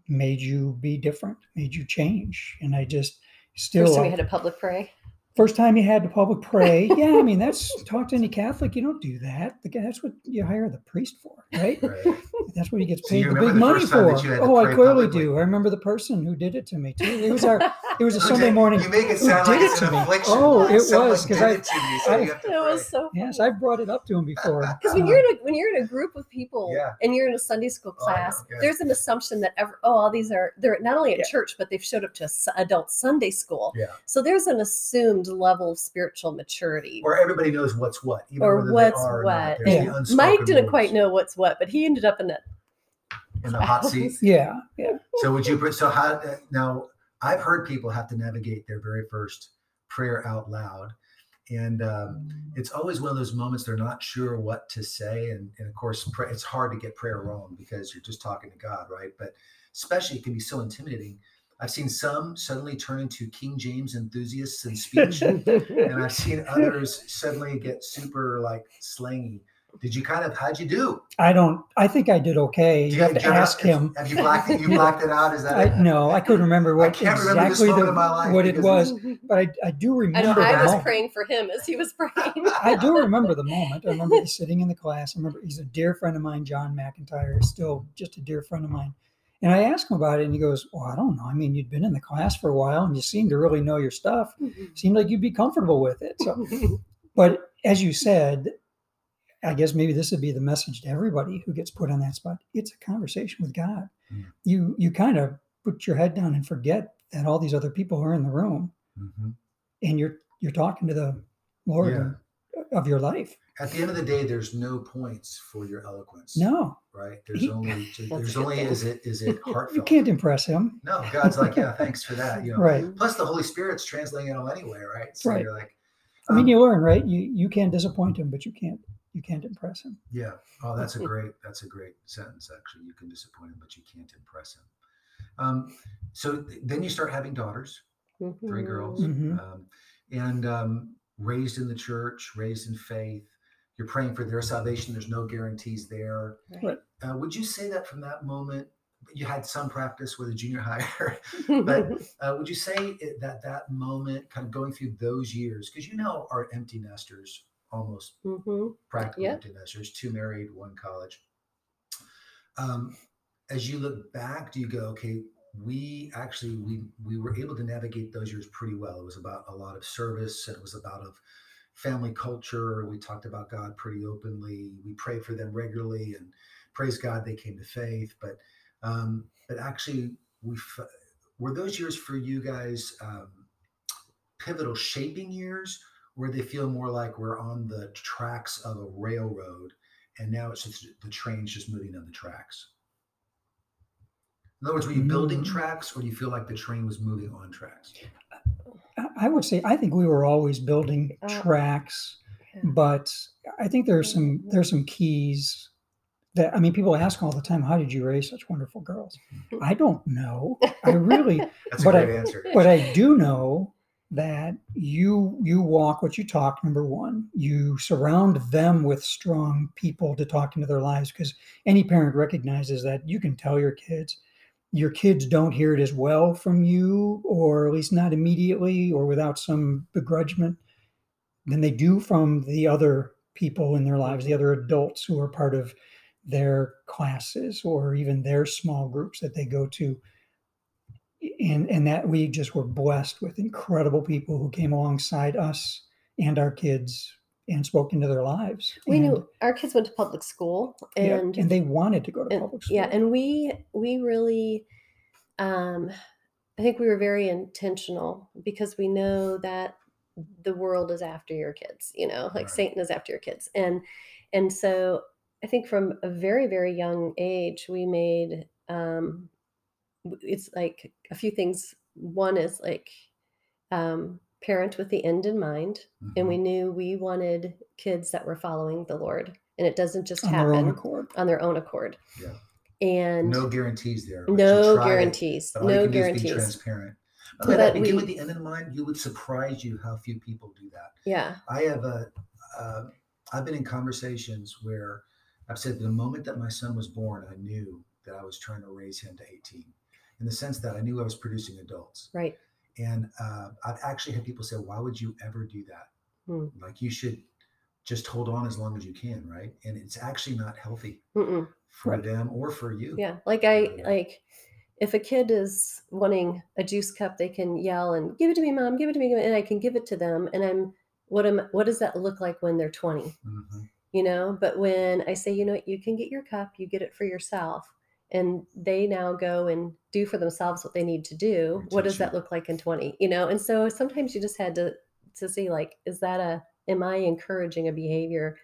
made you be different, made you change, and I just still time we had a public pray. First time you had to public pray. Yeah, I mean that's <laughs> talk to any Catholic. You don't do that. That's what you hire the priest for, right? Right. That's what he gets So paid the big the money for. that you had to Oh, I clearly publicly? do. I remember the person who did it to me too. It was our. It was a <laughs> Sunday morning. You make it Who sound like did it's it an to me? affliction. Oh, it Someone was, 'cause did I- it to me, so I- you have to It was pray. so Yes. I've brought it up to him before. <laughs> Because when you're in a when you're in a group of people Yeah. and you're in a Sunday school Oh, I class, yeah. there's an assumption that ever oh all these are they're not only at Yeah. church but they've showed up to adult Sunday school. Yeah. So there's an assumed level of spiritual maturity Or everybody knows what's what, even or what's they are or what. not. There's the Mike didn't rules quite know what's what, but he ended up in that. in the hot seat. <laughs> yeah, yeah. So would you? put- So how uh, now? I've heard people have to navigate their very first prayer out loud, and um, it's always one of those moments they're not sure what to say, and, and of course, pray, it's hard to get prayer wrong because you're just talking to God, right? But especially, it can be so intimidating. I've seen some suddenly turn into King James enthusiasts in speech, and I've <laughs> seen others suddenly get super like slangy. Did you kind of how'd you do? I don't. I think I did okay. Do You have to ask him. Have you blacked it? You blacked it out? Is that <laughs> I it? no, I couldn't remember what can't remember this exactly moment the, of my life what it was, <laughs> but I, I do know. remember. I the was moment. praying for him as he was praying. I do remember the moment. I remember he's sitting in the class. I remember he's a dear friend of mine, John McIntyre, is still just a dear friend of mine. And I asked him about it, and he goes, "Well, I don't know. I mean, you'd been in the class for a while, and you seem to really know your stuff. Seemed like you'd be comfortable with it." So, <laughs> but as you said, I guess maybe this would be the message to everybody who gets put on that spot. It's a conversation with God. Mm. You you kind of put your head down and forget that all these other people are in the room, Mhm. and you're you're talking to the Lord Yeah. of your life. At the end of the day, there's no points for your eloquence. No, right? There's He- only there's only thing. is it is it heartfelt. you can't impress him. No, God's like, yeah, thanks for that. You know, Right. Plus, the Holy Spirit's translating it all anyway, right? So Right. you're like, I mean, um, you learn, right? You you can disappoint him, but you can't you can't impress him. yeah. Oh, that's a <laughs> great that's a great sentence. Actually, you can disappoint him, but you can't impress him. Um, so th- then you start having daughters, three girls, Mhm. um, and um, raised in the church, raised in faith. You're praying for their salvation. There's no guarantees there. Right. Uh, would you say that from that moment, you had some practice with a junior <laughs> higher? <laughs> But- Uh, would you say it, that that moment, kind of going through those years, because you know our empty nesters, almost Mhm. practically Yeah. empty nesters, two married, one college. Um, as you look back, do you go, okay, we actually we we were able to navigate those years pretty well. It was about a lot of service, and it was about of family culture. We talked about God pretty openly. We prayed for them regularly, and praise God they came to faith. But um, but actually, we were those years for you guys um, pivotal shaping years, where they feel more like we're on the tracks of a railroad, and now it's just the train's just moving on the tracks. In other words, were you building Mm. tracks, or do you feel like the train was moving on tracks? I- I would say I think we were always building Uh, tracks, yeah. but I think there's some there's some keys that I mean people ask all the time, how did you raise such wonderful girls? <laughs> I don't know. I really <laughs> That's a But I- great answer. but I do know that you you walk what you talk number one you surround them with strong people to talk into their lives because any parent recognizes that you can tell your kids your kids don't hear it as well from you or at least not immediately or without some begrudgement than they do from the other people in their lives the other adults who are part of their classes or even their small groups that they go to. And and that we just were blessed with incredible people who came alongside us and our kids and spoke into their lives. we and, knew our kids went to public school yeah, and and they wanted to go to and- public school. yeah and we we really um i think we were very intentional because we know that the world is after your kids you know like Right. satan is after your kids and and so i think from a very very young age we made um it's like a few things one is like um parent with the end in mind and we Mhm. knew we wanted kids that were following the lord and it doesn't just on happen their on their own accord. Yeah. And no guarantees there. no it, guarantees. but No guarantees. transparent. By But that- again, we- with the end in mind, you would surprise you how few people do that. Yeah. I have a, uh, I've been in conversations where I've said the moment that my son was born, I knew that I was trying to raise him to 18, in the sense that I knew I was producing adults. Right. And uh, I've actually had people say, "Why would you ever do that? Hmm. Like you should just hold on as long as you can, right?" And it's actually not healthy Mm-mm. for Right. them or for you. Yeah. Like I like if a kid is wanting a juice cup, they can yell and give it to me, mom, give it to me, and I can give it to them. And I'm what am what does that look like when they're 20? Mhm. You know, but when I say, you know what, you can get your cup, you get it for yourself. And they now go and do for themselves what they need to do. You What does that look like in 20? You know, and so sometimes you just had to to see like, is that a am I encouraging a behavior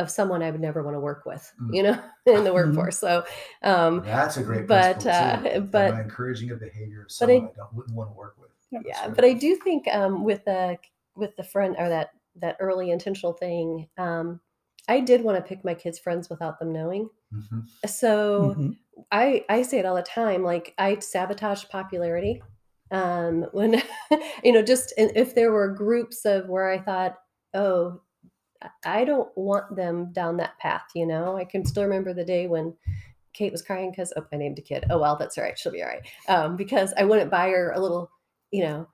of someone I would never want to work with, Mm. you know, <laughs> in the Mhm. workforce. So um That's a great But, uh, too. Am but- I encouraging a behavior of but I- someone I, don't wouldn't want to work with. That's yeah right. but i do think um, with the with the friend or that that early intentional thing um, i did want to pick my kids friends without them knowing Mhm. so Mhm. i i say it all the time like i sabotage popularity um when <laughs> you know just if there were groups of where i thought oh I- I don't want them down that path. You know, I can still remember the day when Kate was crying because oh, I named a kid. Oh well, that's all right. She'll be all right. Um, because I wouldn't buy her a little, you know,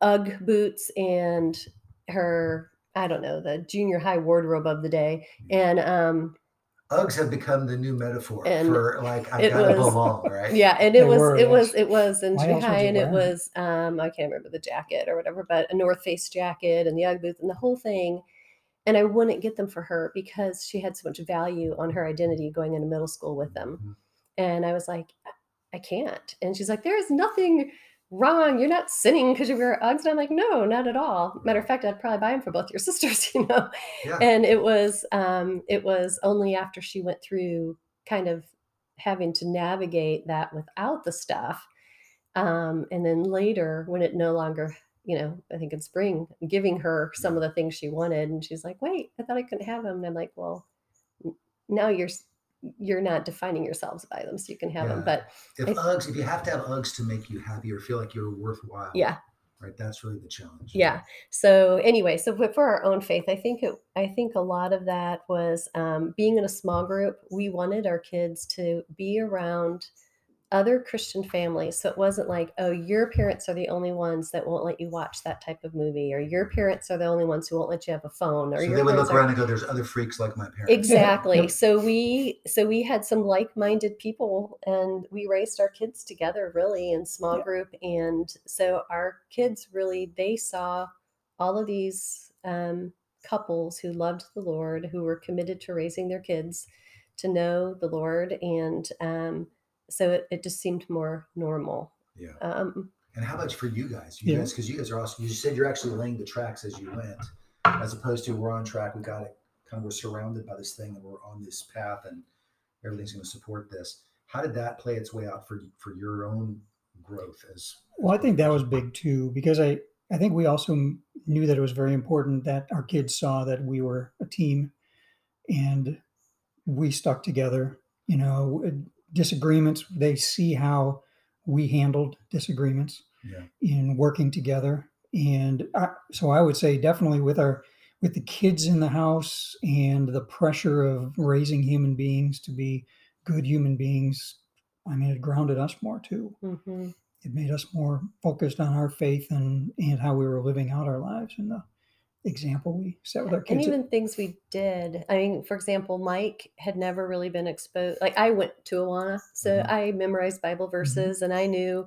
UGG boots and her I don't know the junior high wardrobe of the day, and um, Uggs have become the new metaphor And for like I it gotta was- belong, <laughs> right? Yeah, and it was were, it was yes. it was in Why junior high, and it was um I can't remember the jacket or whatever, but a North Face jacket and the UGG boots and the whole thing. And I wouldn't get them for her because she had so much value on her identity going into middle school with them. Mhm. And I was like, I can't. And she's like, there is nothing wrong. You're not sinning because you wear Uggs. And I'm like, no, not at all. Matter of fact, I'd probably buy them for both your <laughs> sisters, you know Yeah. and it was um it was only after she went through kind of having to navigate that without the stuff um and then later when it no longer you know i think in spring giving her some of the things she wanted and she's like wait i thought i couldn't have them and i'm like well now you're you're not defining yourselves by them so you can have them but if I- Uggs, if you have to have Uggs to make you happy or feel like you're worthwhile, yeah. right, that's really the challenge. yeah. So anyway so for for our own faith i think it i think a lot of that was um, being in a small group we wanted our kids to be around other christian families so it wasn't like oh your parents are the only ones that won't let you watch that type of movie or your parents are the only ones who won't let you have a phone or So your they would parents look are- around and go, "There's other freaks like my parents." exactly Yep. so we so we had some like-minded people and we raised our kids together really in small Yeah. group and so our kids really they saw all of these um, couples who loved the lord who were committed to raising their kids to know the lord and um, so it, it just seemed more normal Yeah. um, And how much for you guys? You Yeah. guys, because you guys are awesome. You said you're actually laying the tracks as you went, as opposed to we're on track. We got it. Kind of we're surrounded by this thing, and we're on this path, and everything's going to support this. How did that play its way out for for your own growth? As Well, I think that was big too because I I think we also knew that it was very important that our kids saw that we were a team, and we stuck together. You know, disagreements they see how we handled disagreements yeah, in working together, and I, so I would say definitely with our with the kids in the house and the pressure of raising human beings to be good human beings. I mean, it grounded us more too mhm. it made us more focused on our faith and and how we were living out our lives and the example we set with our kids. and even things we did i mean for example mike had never really been exposed like i went to awana so Mhm. i memorized bible Mm-hmm. verses and i knew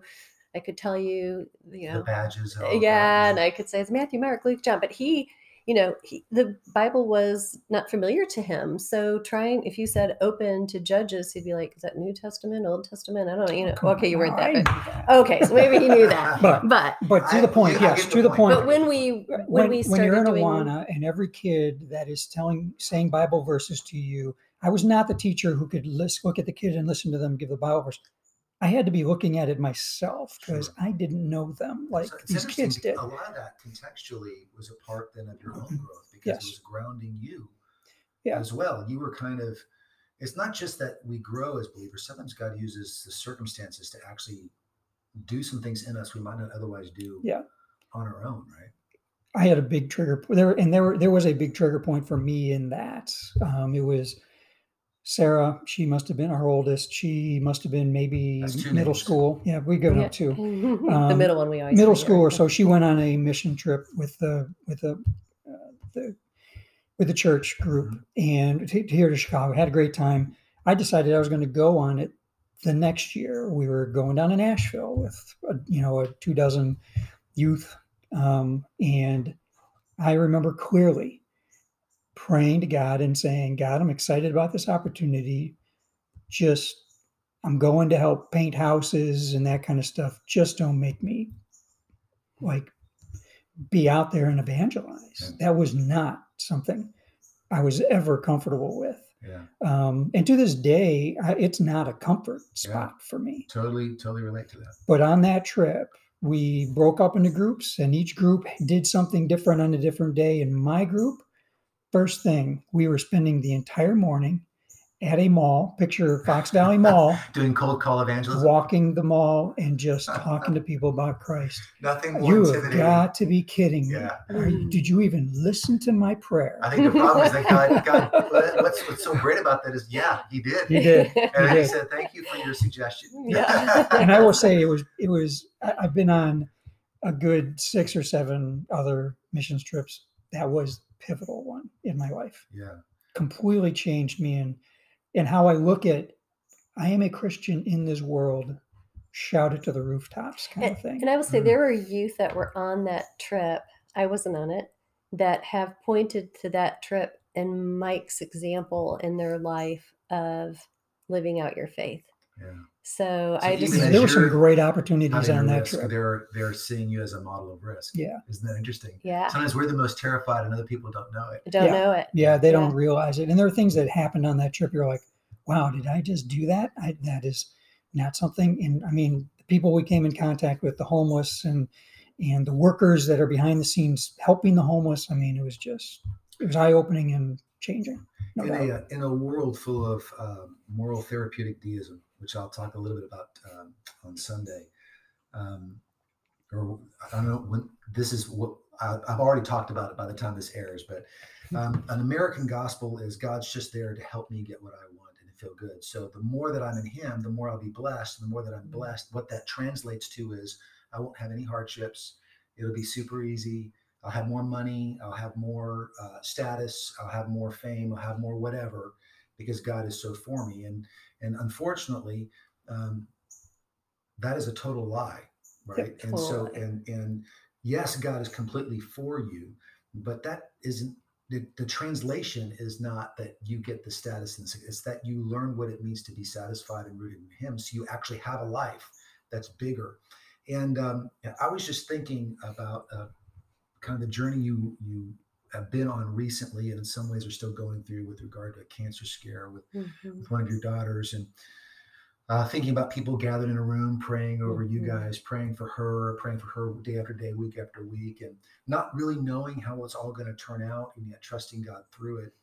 i could tell you you know, the badges. yeah that, and i could say it's matthew mark luke john but he you know he, the bible was not familiar to him so trying if you said open to judges he'd be like is that new testament old testament i don't know you oh, know okay you weren't I that knew but, okay so maybe he knew that <laughs> But but but to I- the point, I yes, get to the the point. point. but when we when, when, we when you're in doing Awana and every kid that is telling saying Bible verses to you, I was not the teacher who could list, look at the kid and listen to them give the Bible verse. I had to be looking at it myself because Sure. I didn't know them like So these kids did. A lot of that contextually was a part then of your own growth because Yes. it was grounding you Yeah. as well. You were kind of. It's not just that we grow as believers. Sometimes God uses the circumstances to actually do some things in us we might not otherwise do. Yeah. On our own, right? I had a big trigger there, and there were there was a big trigger point for me in that. Um, it was Sarah. She must have been our oldest. She must have been maybe middle names. school. Yeah, we go Yeah. up two. <laughs> the Um, middle one we always middle school or so. She went on a mission trip with the with the, uh, the with the church group and to, to here to Chicago. Had a great time. I decided I was going to go on it the next year. We were going down to Nashville with uh, you know a two dozen youth, um, and I remember clearly praying to God and saying, God, I'm excited about this opportunity. Just I'm going to help paint houses and that kind of stuff. Just don't make me like be out there and evangelize. Yeah. That was not something I was ever comfortable with. Yeah. Um, and to this day, I, it's not a comfort spot for me. Totally, totally relate to that. But on that trip, we broke up into groups, and each group did something different on a different day. In my group, first thing, we were spending the entire morning at a mall, picture Fox Valley Mall, <laughs> Doing cold call evangelism. walking the mall and just talking to people about Christ. <laughs> Nothing more You have intimidating. got to be kidding me. Yeah. Are you- did you even listen to my prayer? I think the problem is that God, God <laughs> what's, what's so great about that is, yeah, he did. He did. and then he did. said, thank you for your suggestion. Yeah. and I will say it was it was I- I've been on a good six or seven other missions trips. That was pivotal one in my life. yeah. Completely changed me and and how I look at I am a Christian in this world. Shout it to the rooftops kind of thing. And I will say Mm. there were youth that were on that trip. I wasn't on it that have pointed to that trip and Mike's example in their life of living out your faith. Yeah. So, So I just there were some great opportunities on that risk, trip. They're, they're seeing you as a model of risk. Yeah. Isn't that interesting? yeah, Sometimes we're the most terrified and other people don't know it. Don't Yeah. know it. Yeah, they Yeah. don't realize it. And there are things that happened on that trip. You're like, wow, did I just do that? I, that is not something. And I mean, the people we came in contact with, the homeless and and the workers that are behind the scenes helping the homeless. I mean, it was just it was eye opening and changing. In a uh, in a world full of um, moral therapeutic deism, which I'll talk a little bit about um, on Sunday, um, or I don't know when this is what I, I've already talked about it by the time this airs, but um, an American gospel is God's just there to help me get what I want and feel good. So the more that I'm in Him, the more I'll be blessed. And the more that I'm blessed, what that translates to is I won't have any hardships. It'll be super easy. I'll have more money. I'll have more uh, status. I'll have more fame. I'll have more whatever, because God is so for me. And and unfortunately, um, that is a total lie, right? and so lie. and and yes, God is completely for you, but that isn't the, the translation is not that you get the status and it's that you learn what it means to be satisfied and rooted in Him. So you actually have a life that's bigger. And um, I was just thinking about uh, kind of the journey you you have been on recently, and in some ways are still going through with regard to a cancer scare with, Mhm. with one of your daughters, and uh, thinking about people gathered in a room praying over you Mhm. guys, praying for her, praying for her day after day, week after week, and not really knowing how it's all going to turn out, and yet trusting God through it.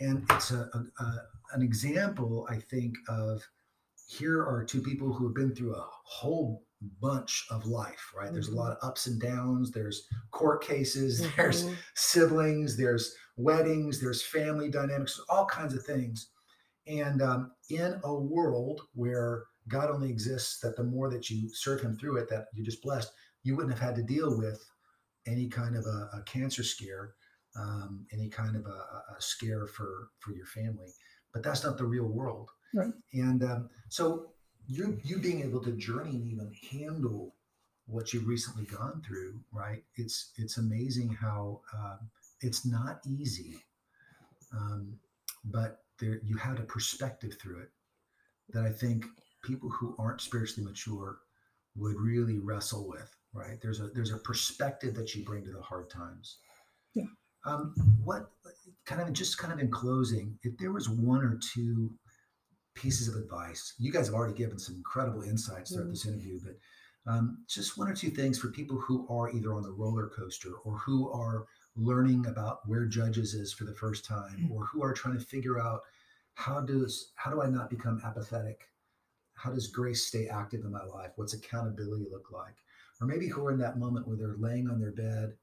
And it's a, a, a an example, I think, of here are two people who have been through a whole bunch of life, right? There's a Mhm. lot of ups and downs. There's court cases. <laughs> There's Mhm. siblings. There's weddings. There's family dynamics. All kinds of things. And um, in a world where God only exists, that the more that you serve Him through it, that you're just blessed, you wouldn't have had to deal with any kind of a, a cancer scare, um, any kind of a, a a scare for for your family. But that's not the real world. Right. And um, so you you being able to journey and even handle what you've recently gone through, right? It's it's amazing how um, it's not easy, um, but there you had a perspective through it that I think people who aren't spiritually mature would really wrestle with, right? There's a there's a perspective that you bring to the hard times. Yeah. Um, what kind of just kind of in closing, if there was one or two pieces of advice, you guys have already given some incredible insights throughout this interview, but um, just one or two things for people who are either on the roller coaster or who are learning about where judges is for the first time or who are trying to figure out how does how do i not become apathetic? How does grace stay active in my life? What's accountability look like? Or maybe who are in that moment where they're laying on their bed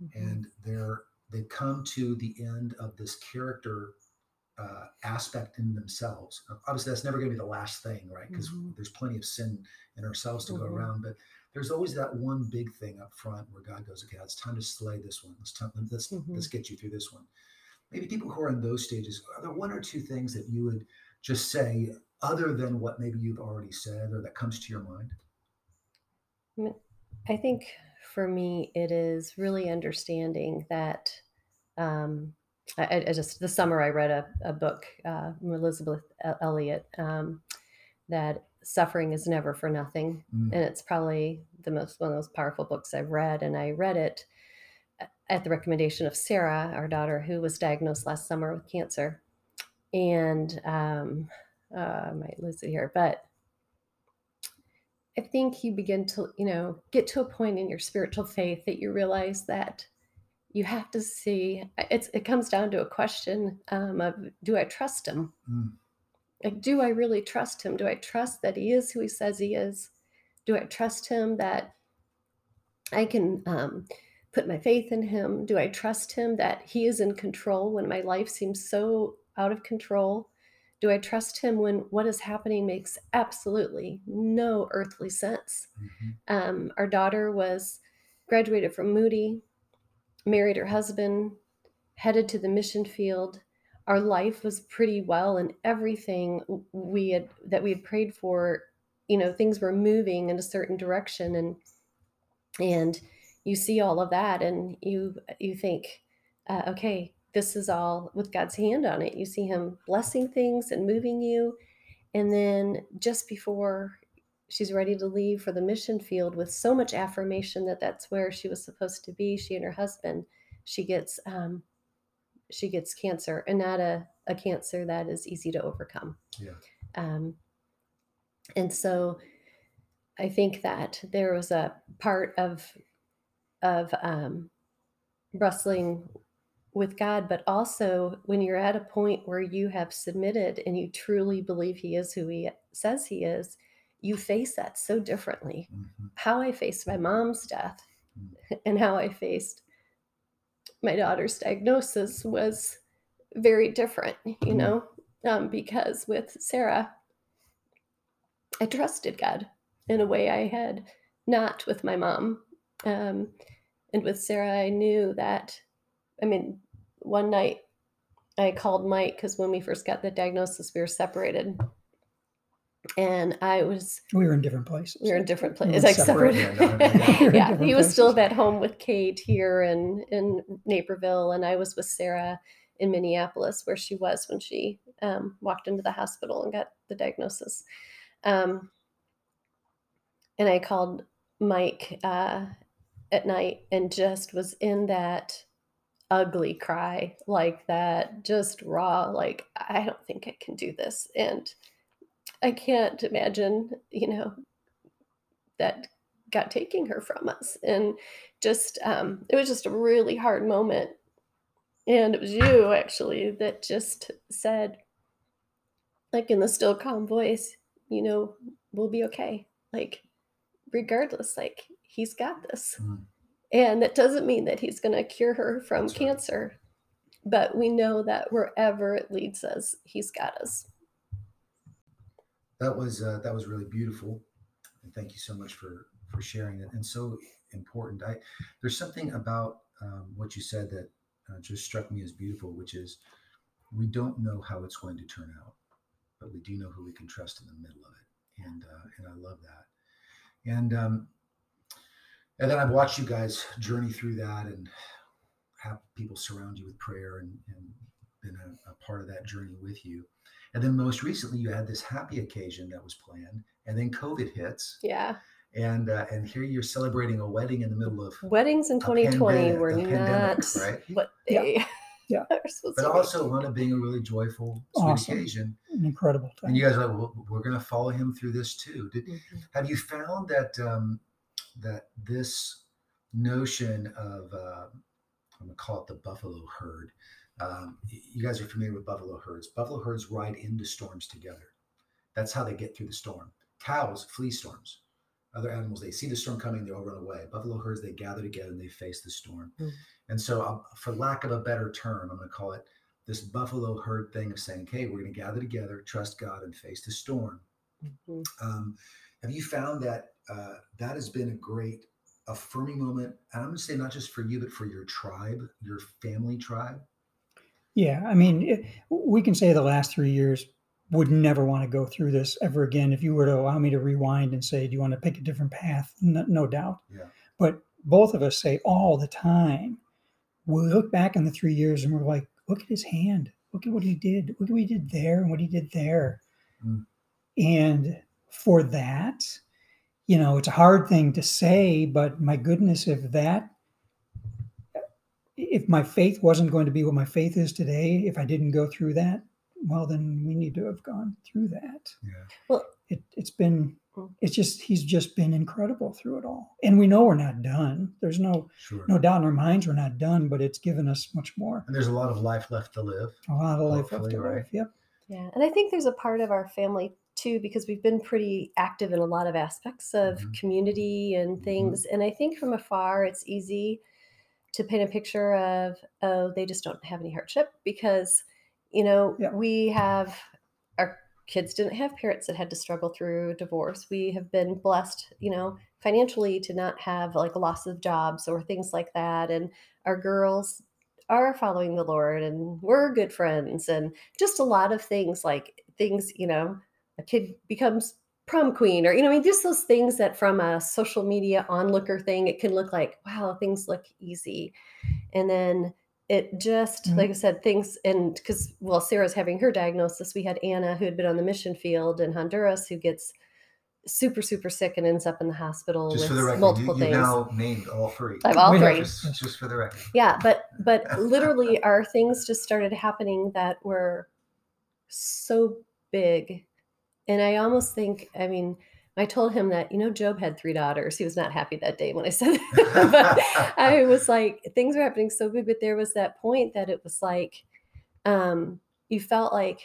Mhm. and they're they've come to the end of this character uh, aspect in themselves. Obviously, that's never going to be the last thing, right? Because Mhm. there's plenty of sin in ourselves to go Mhm. around. But there's always that one big thing up front where God goes, "Okay, it's time to slay this one. Let's time, let's Mhm. let's get you through this one." Maybe people who are in those stages, are there one or two things that you would just say other than what maybe you've already said or that comes to your mind? I think for me, it is really understanding that. Um, I, I just this summer I read a, a book uh, from Elisabeth Elliot um, that suffering is never for nothing, Mm. and it's probably the most one of the most powerful books I've read. And I read it at the recommendation of Sarah, our daughter, who was diagnosed last summer with cancer. And um, uh, I might lose it here, but I think you begin to, you know, get to a point in your spiritual faith that you realize that you have to see. It's it comes down to a question um, of do I trust him? Mm. like do i really trust him do i trust that he is who he says he is do i trust him that i can um, put my faith in him do i trust him that he is in control when my life seems so out of control do i trust him when what is happening makes absolutely no earthly sense Mhm. um, our daughter was graduated from moody married her husband headed to the mission field. Our life was pretty well and everything we had that we had prayed for you know things were moving in a certain direction and and you see all of that and you you think uh, okay this is all with god's hand on it. You see him blessing things and moving you. And then just before she's ready to leave for the mission field with so much affirmation that that's where she was supposed to be she and her husband she gets um, she gets cancer and not a, a cancer that is easy to overcome Yeah. um, and so i think that there was a part of of um, wrestling with god but also when you're at a point where you have submitted and you truly believe he is who he says he is you face that so differently Mhm. how i faced my mom's death <laughs> and how i faced my daughter's diagnosis was very different you Mhm. know um, because with sarah i trusted god in a way i had not with my mom um, and with sarah i knew that i mean one night i called mike because when we first got the diagnosis we were separated and i was We were in different places. we were in different We places, like separate. separate. Yeah, no, I We <laughs> yeah, he was still at home with Kate here in in Naperville, and I was with Sarah in Minneapolis, where she was when she um, walked into the hospital and got the diagnosis. Um, and I called Mike uh, at night and just was in that ugly cry, like that, just raw, like I don't think I can do this, and I can't imagine, you know, that God taking her from us. And just, um, it was just a really hard moment. And it was you actually that just said, like in the still calm voice, you know, we'll be okay. Like, regardless, like, he's got this. Mm. And that doesn't mean that he's going to cure her from That's right. cancer, but we know that wherever it leads us, he's got us. That was uh, that was really beautiful. And thank you so much for for sharing it. And so important. I there's something about um, what you said that uh, just struck me as beautiful which is we don't know how it's going to turn out but we do know who we can trust in the middle of it. And uh, and i love that. And um and then i've watched you guys journey through that and have people surround you with prayer and, and been a, a part of that journey with you and then most recently, you had this happy occasion that was planned, and then COVID hits, Yeah. and uh, and here you're celebrating a wedding in the middle of, Weddings in 2020 pandemic- were a pandemic, not right? what <laughs> Yeah. they Yeah. <laughs> are but to be. also wound up being a really joyful, sweet Awesome. occasion. An incredible time. And you guys are like, well, we're going to follow him through this too. Did, Mhm. have you found that um, that this notion of uh, I'm going to call it the buffalo herd? Um, you guys are familiar with buffalo herds. Buffalo herds ride into storms together. That's how they get through the storm. Cows flee storms. Other animals, they see the storm coming, they all run away. Buffalo herds, they gather together and they face the storm. Mm. And so, um, for lack of a better term, I'm going to call it this buffalo herd thing of saying, "Hey, we're going to gather together, trust God, and face the storm." Mhm. Um, have you found that uh, that has been a great affirming moment? And I'm going to say not just for you, but for your tribe, your family tribe. Yeah, I mean, it, we can say the last three years would never want to go through this ever again. If you were to allow me to rewind and say, "Do you want to pick a different path?" No, no doubt. Yeah. But both of us say all the time, we look back on the three years and we're like, "Look at his hand. Look at what he did. Look at what he did there and what he did there." Mm. And for that, you know, it's a hard thing to say, but my goodness, if that if my faith wasn't going to be what my faith is today, if I didn't go through that, well, then we need to have gone through that. Yeah. Well- it, it's been, Mm. it's just, he's just been incredible through it all. And we know we're not done. There's no, Sure. no doubt in our minds we're not done, but it's given us much more. And there's a lot of life left to live. A lot of life left to right. live. Yep. Yeah, and I think there's a part of our family too because we've been pretty active in a lot of aspects of Mhm. community and Mhm. things. And I think from afar, it's easy to paint a picture of, oh, they just don't have any hardship because, you know, Yeah. we have our kids didn't have parents that had to struggle through divorce. We have been blessed, you know, financially to not have like loss of jobs or things like that. And our girls are following the Lord and we're good friends and just a lot of things like things, you know, a kid becomes prom queen or you know, I mean just those things that from a social media onlooker thing it can look like wow, things look easy. And then it just Mhm. like I said things and cuz while Sarah's having her diagnosis, we had Anna who had been on the mission field in Honduras who gets super super sick and ends up in the hospital Just with for the record, you, multiple you've things. now named all three. I have all We three. Just, just for the record. Yeah, but but <laughs> literally our things just started happening that were so big. And I almost think, I mean, I told him that, you know, Job had three daughters. He was not happy that day when I said that. <laughs> but I <laughs> was like, things were happening so good. but there was that point that it was like, um, you felt like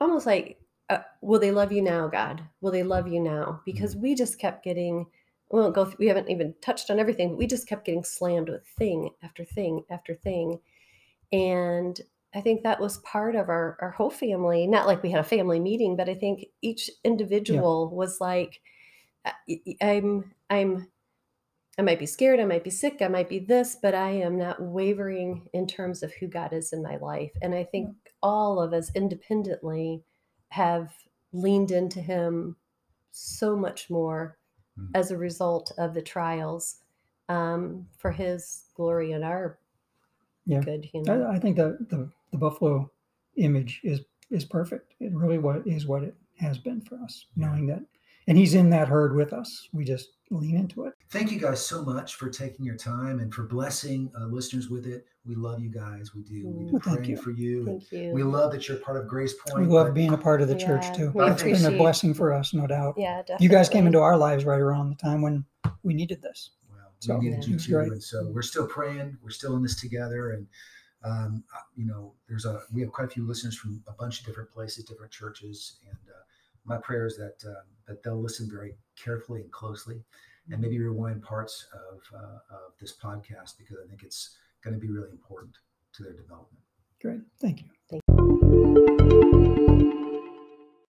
almost like, uh, will they love you now, God? Will they love you now? Because we just kept getting, we won't go, we haven't even touched on everything, but we just kept getting slammed with thing after thing after thing. And I think that was part of our, our whole family. Not like we had a family meeting, but I think each individual was like, "I- I- I'm, I'm, I might be scared, I might be sick, I might be this, but I am not wavering in terms of who God is in my life. And I think all of us independently have leaned into Him so much more Mm. as a result of the trials um, for His glory and our Yeah. good. You know, I, I think the, the the buffalo image is is perfect. It really what is what it has been for us, Yeah. knowing that, and he's in that herd with us. We just lean into it. Thank you guys so much for taking your time and for blessing uh, listeners with it. We love you guys. We do. We've been Well, thank praying you. for you. thank you. We love that you're part of Grace Point. We love being a part of the church too. It's been a blessing for us, no doubt. yeah, definitely. You guys came into our lives right around the time when we needed this. Well, So, we needed yeah. you too, great. and so we're still praying. We're still in this together, and um, uh, you know, there's a we have quite a few listeners from a bunch of different places, different churches, and uh, my prayer is that um, that they'll listen very carefully and closely, and maybe rewind parts of uh, of this podcast because I think it's going to be really important to their development. Great. Thank you.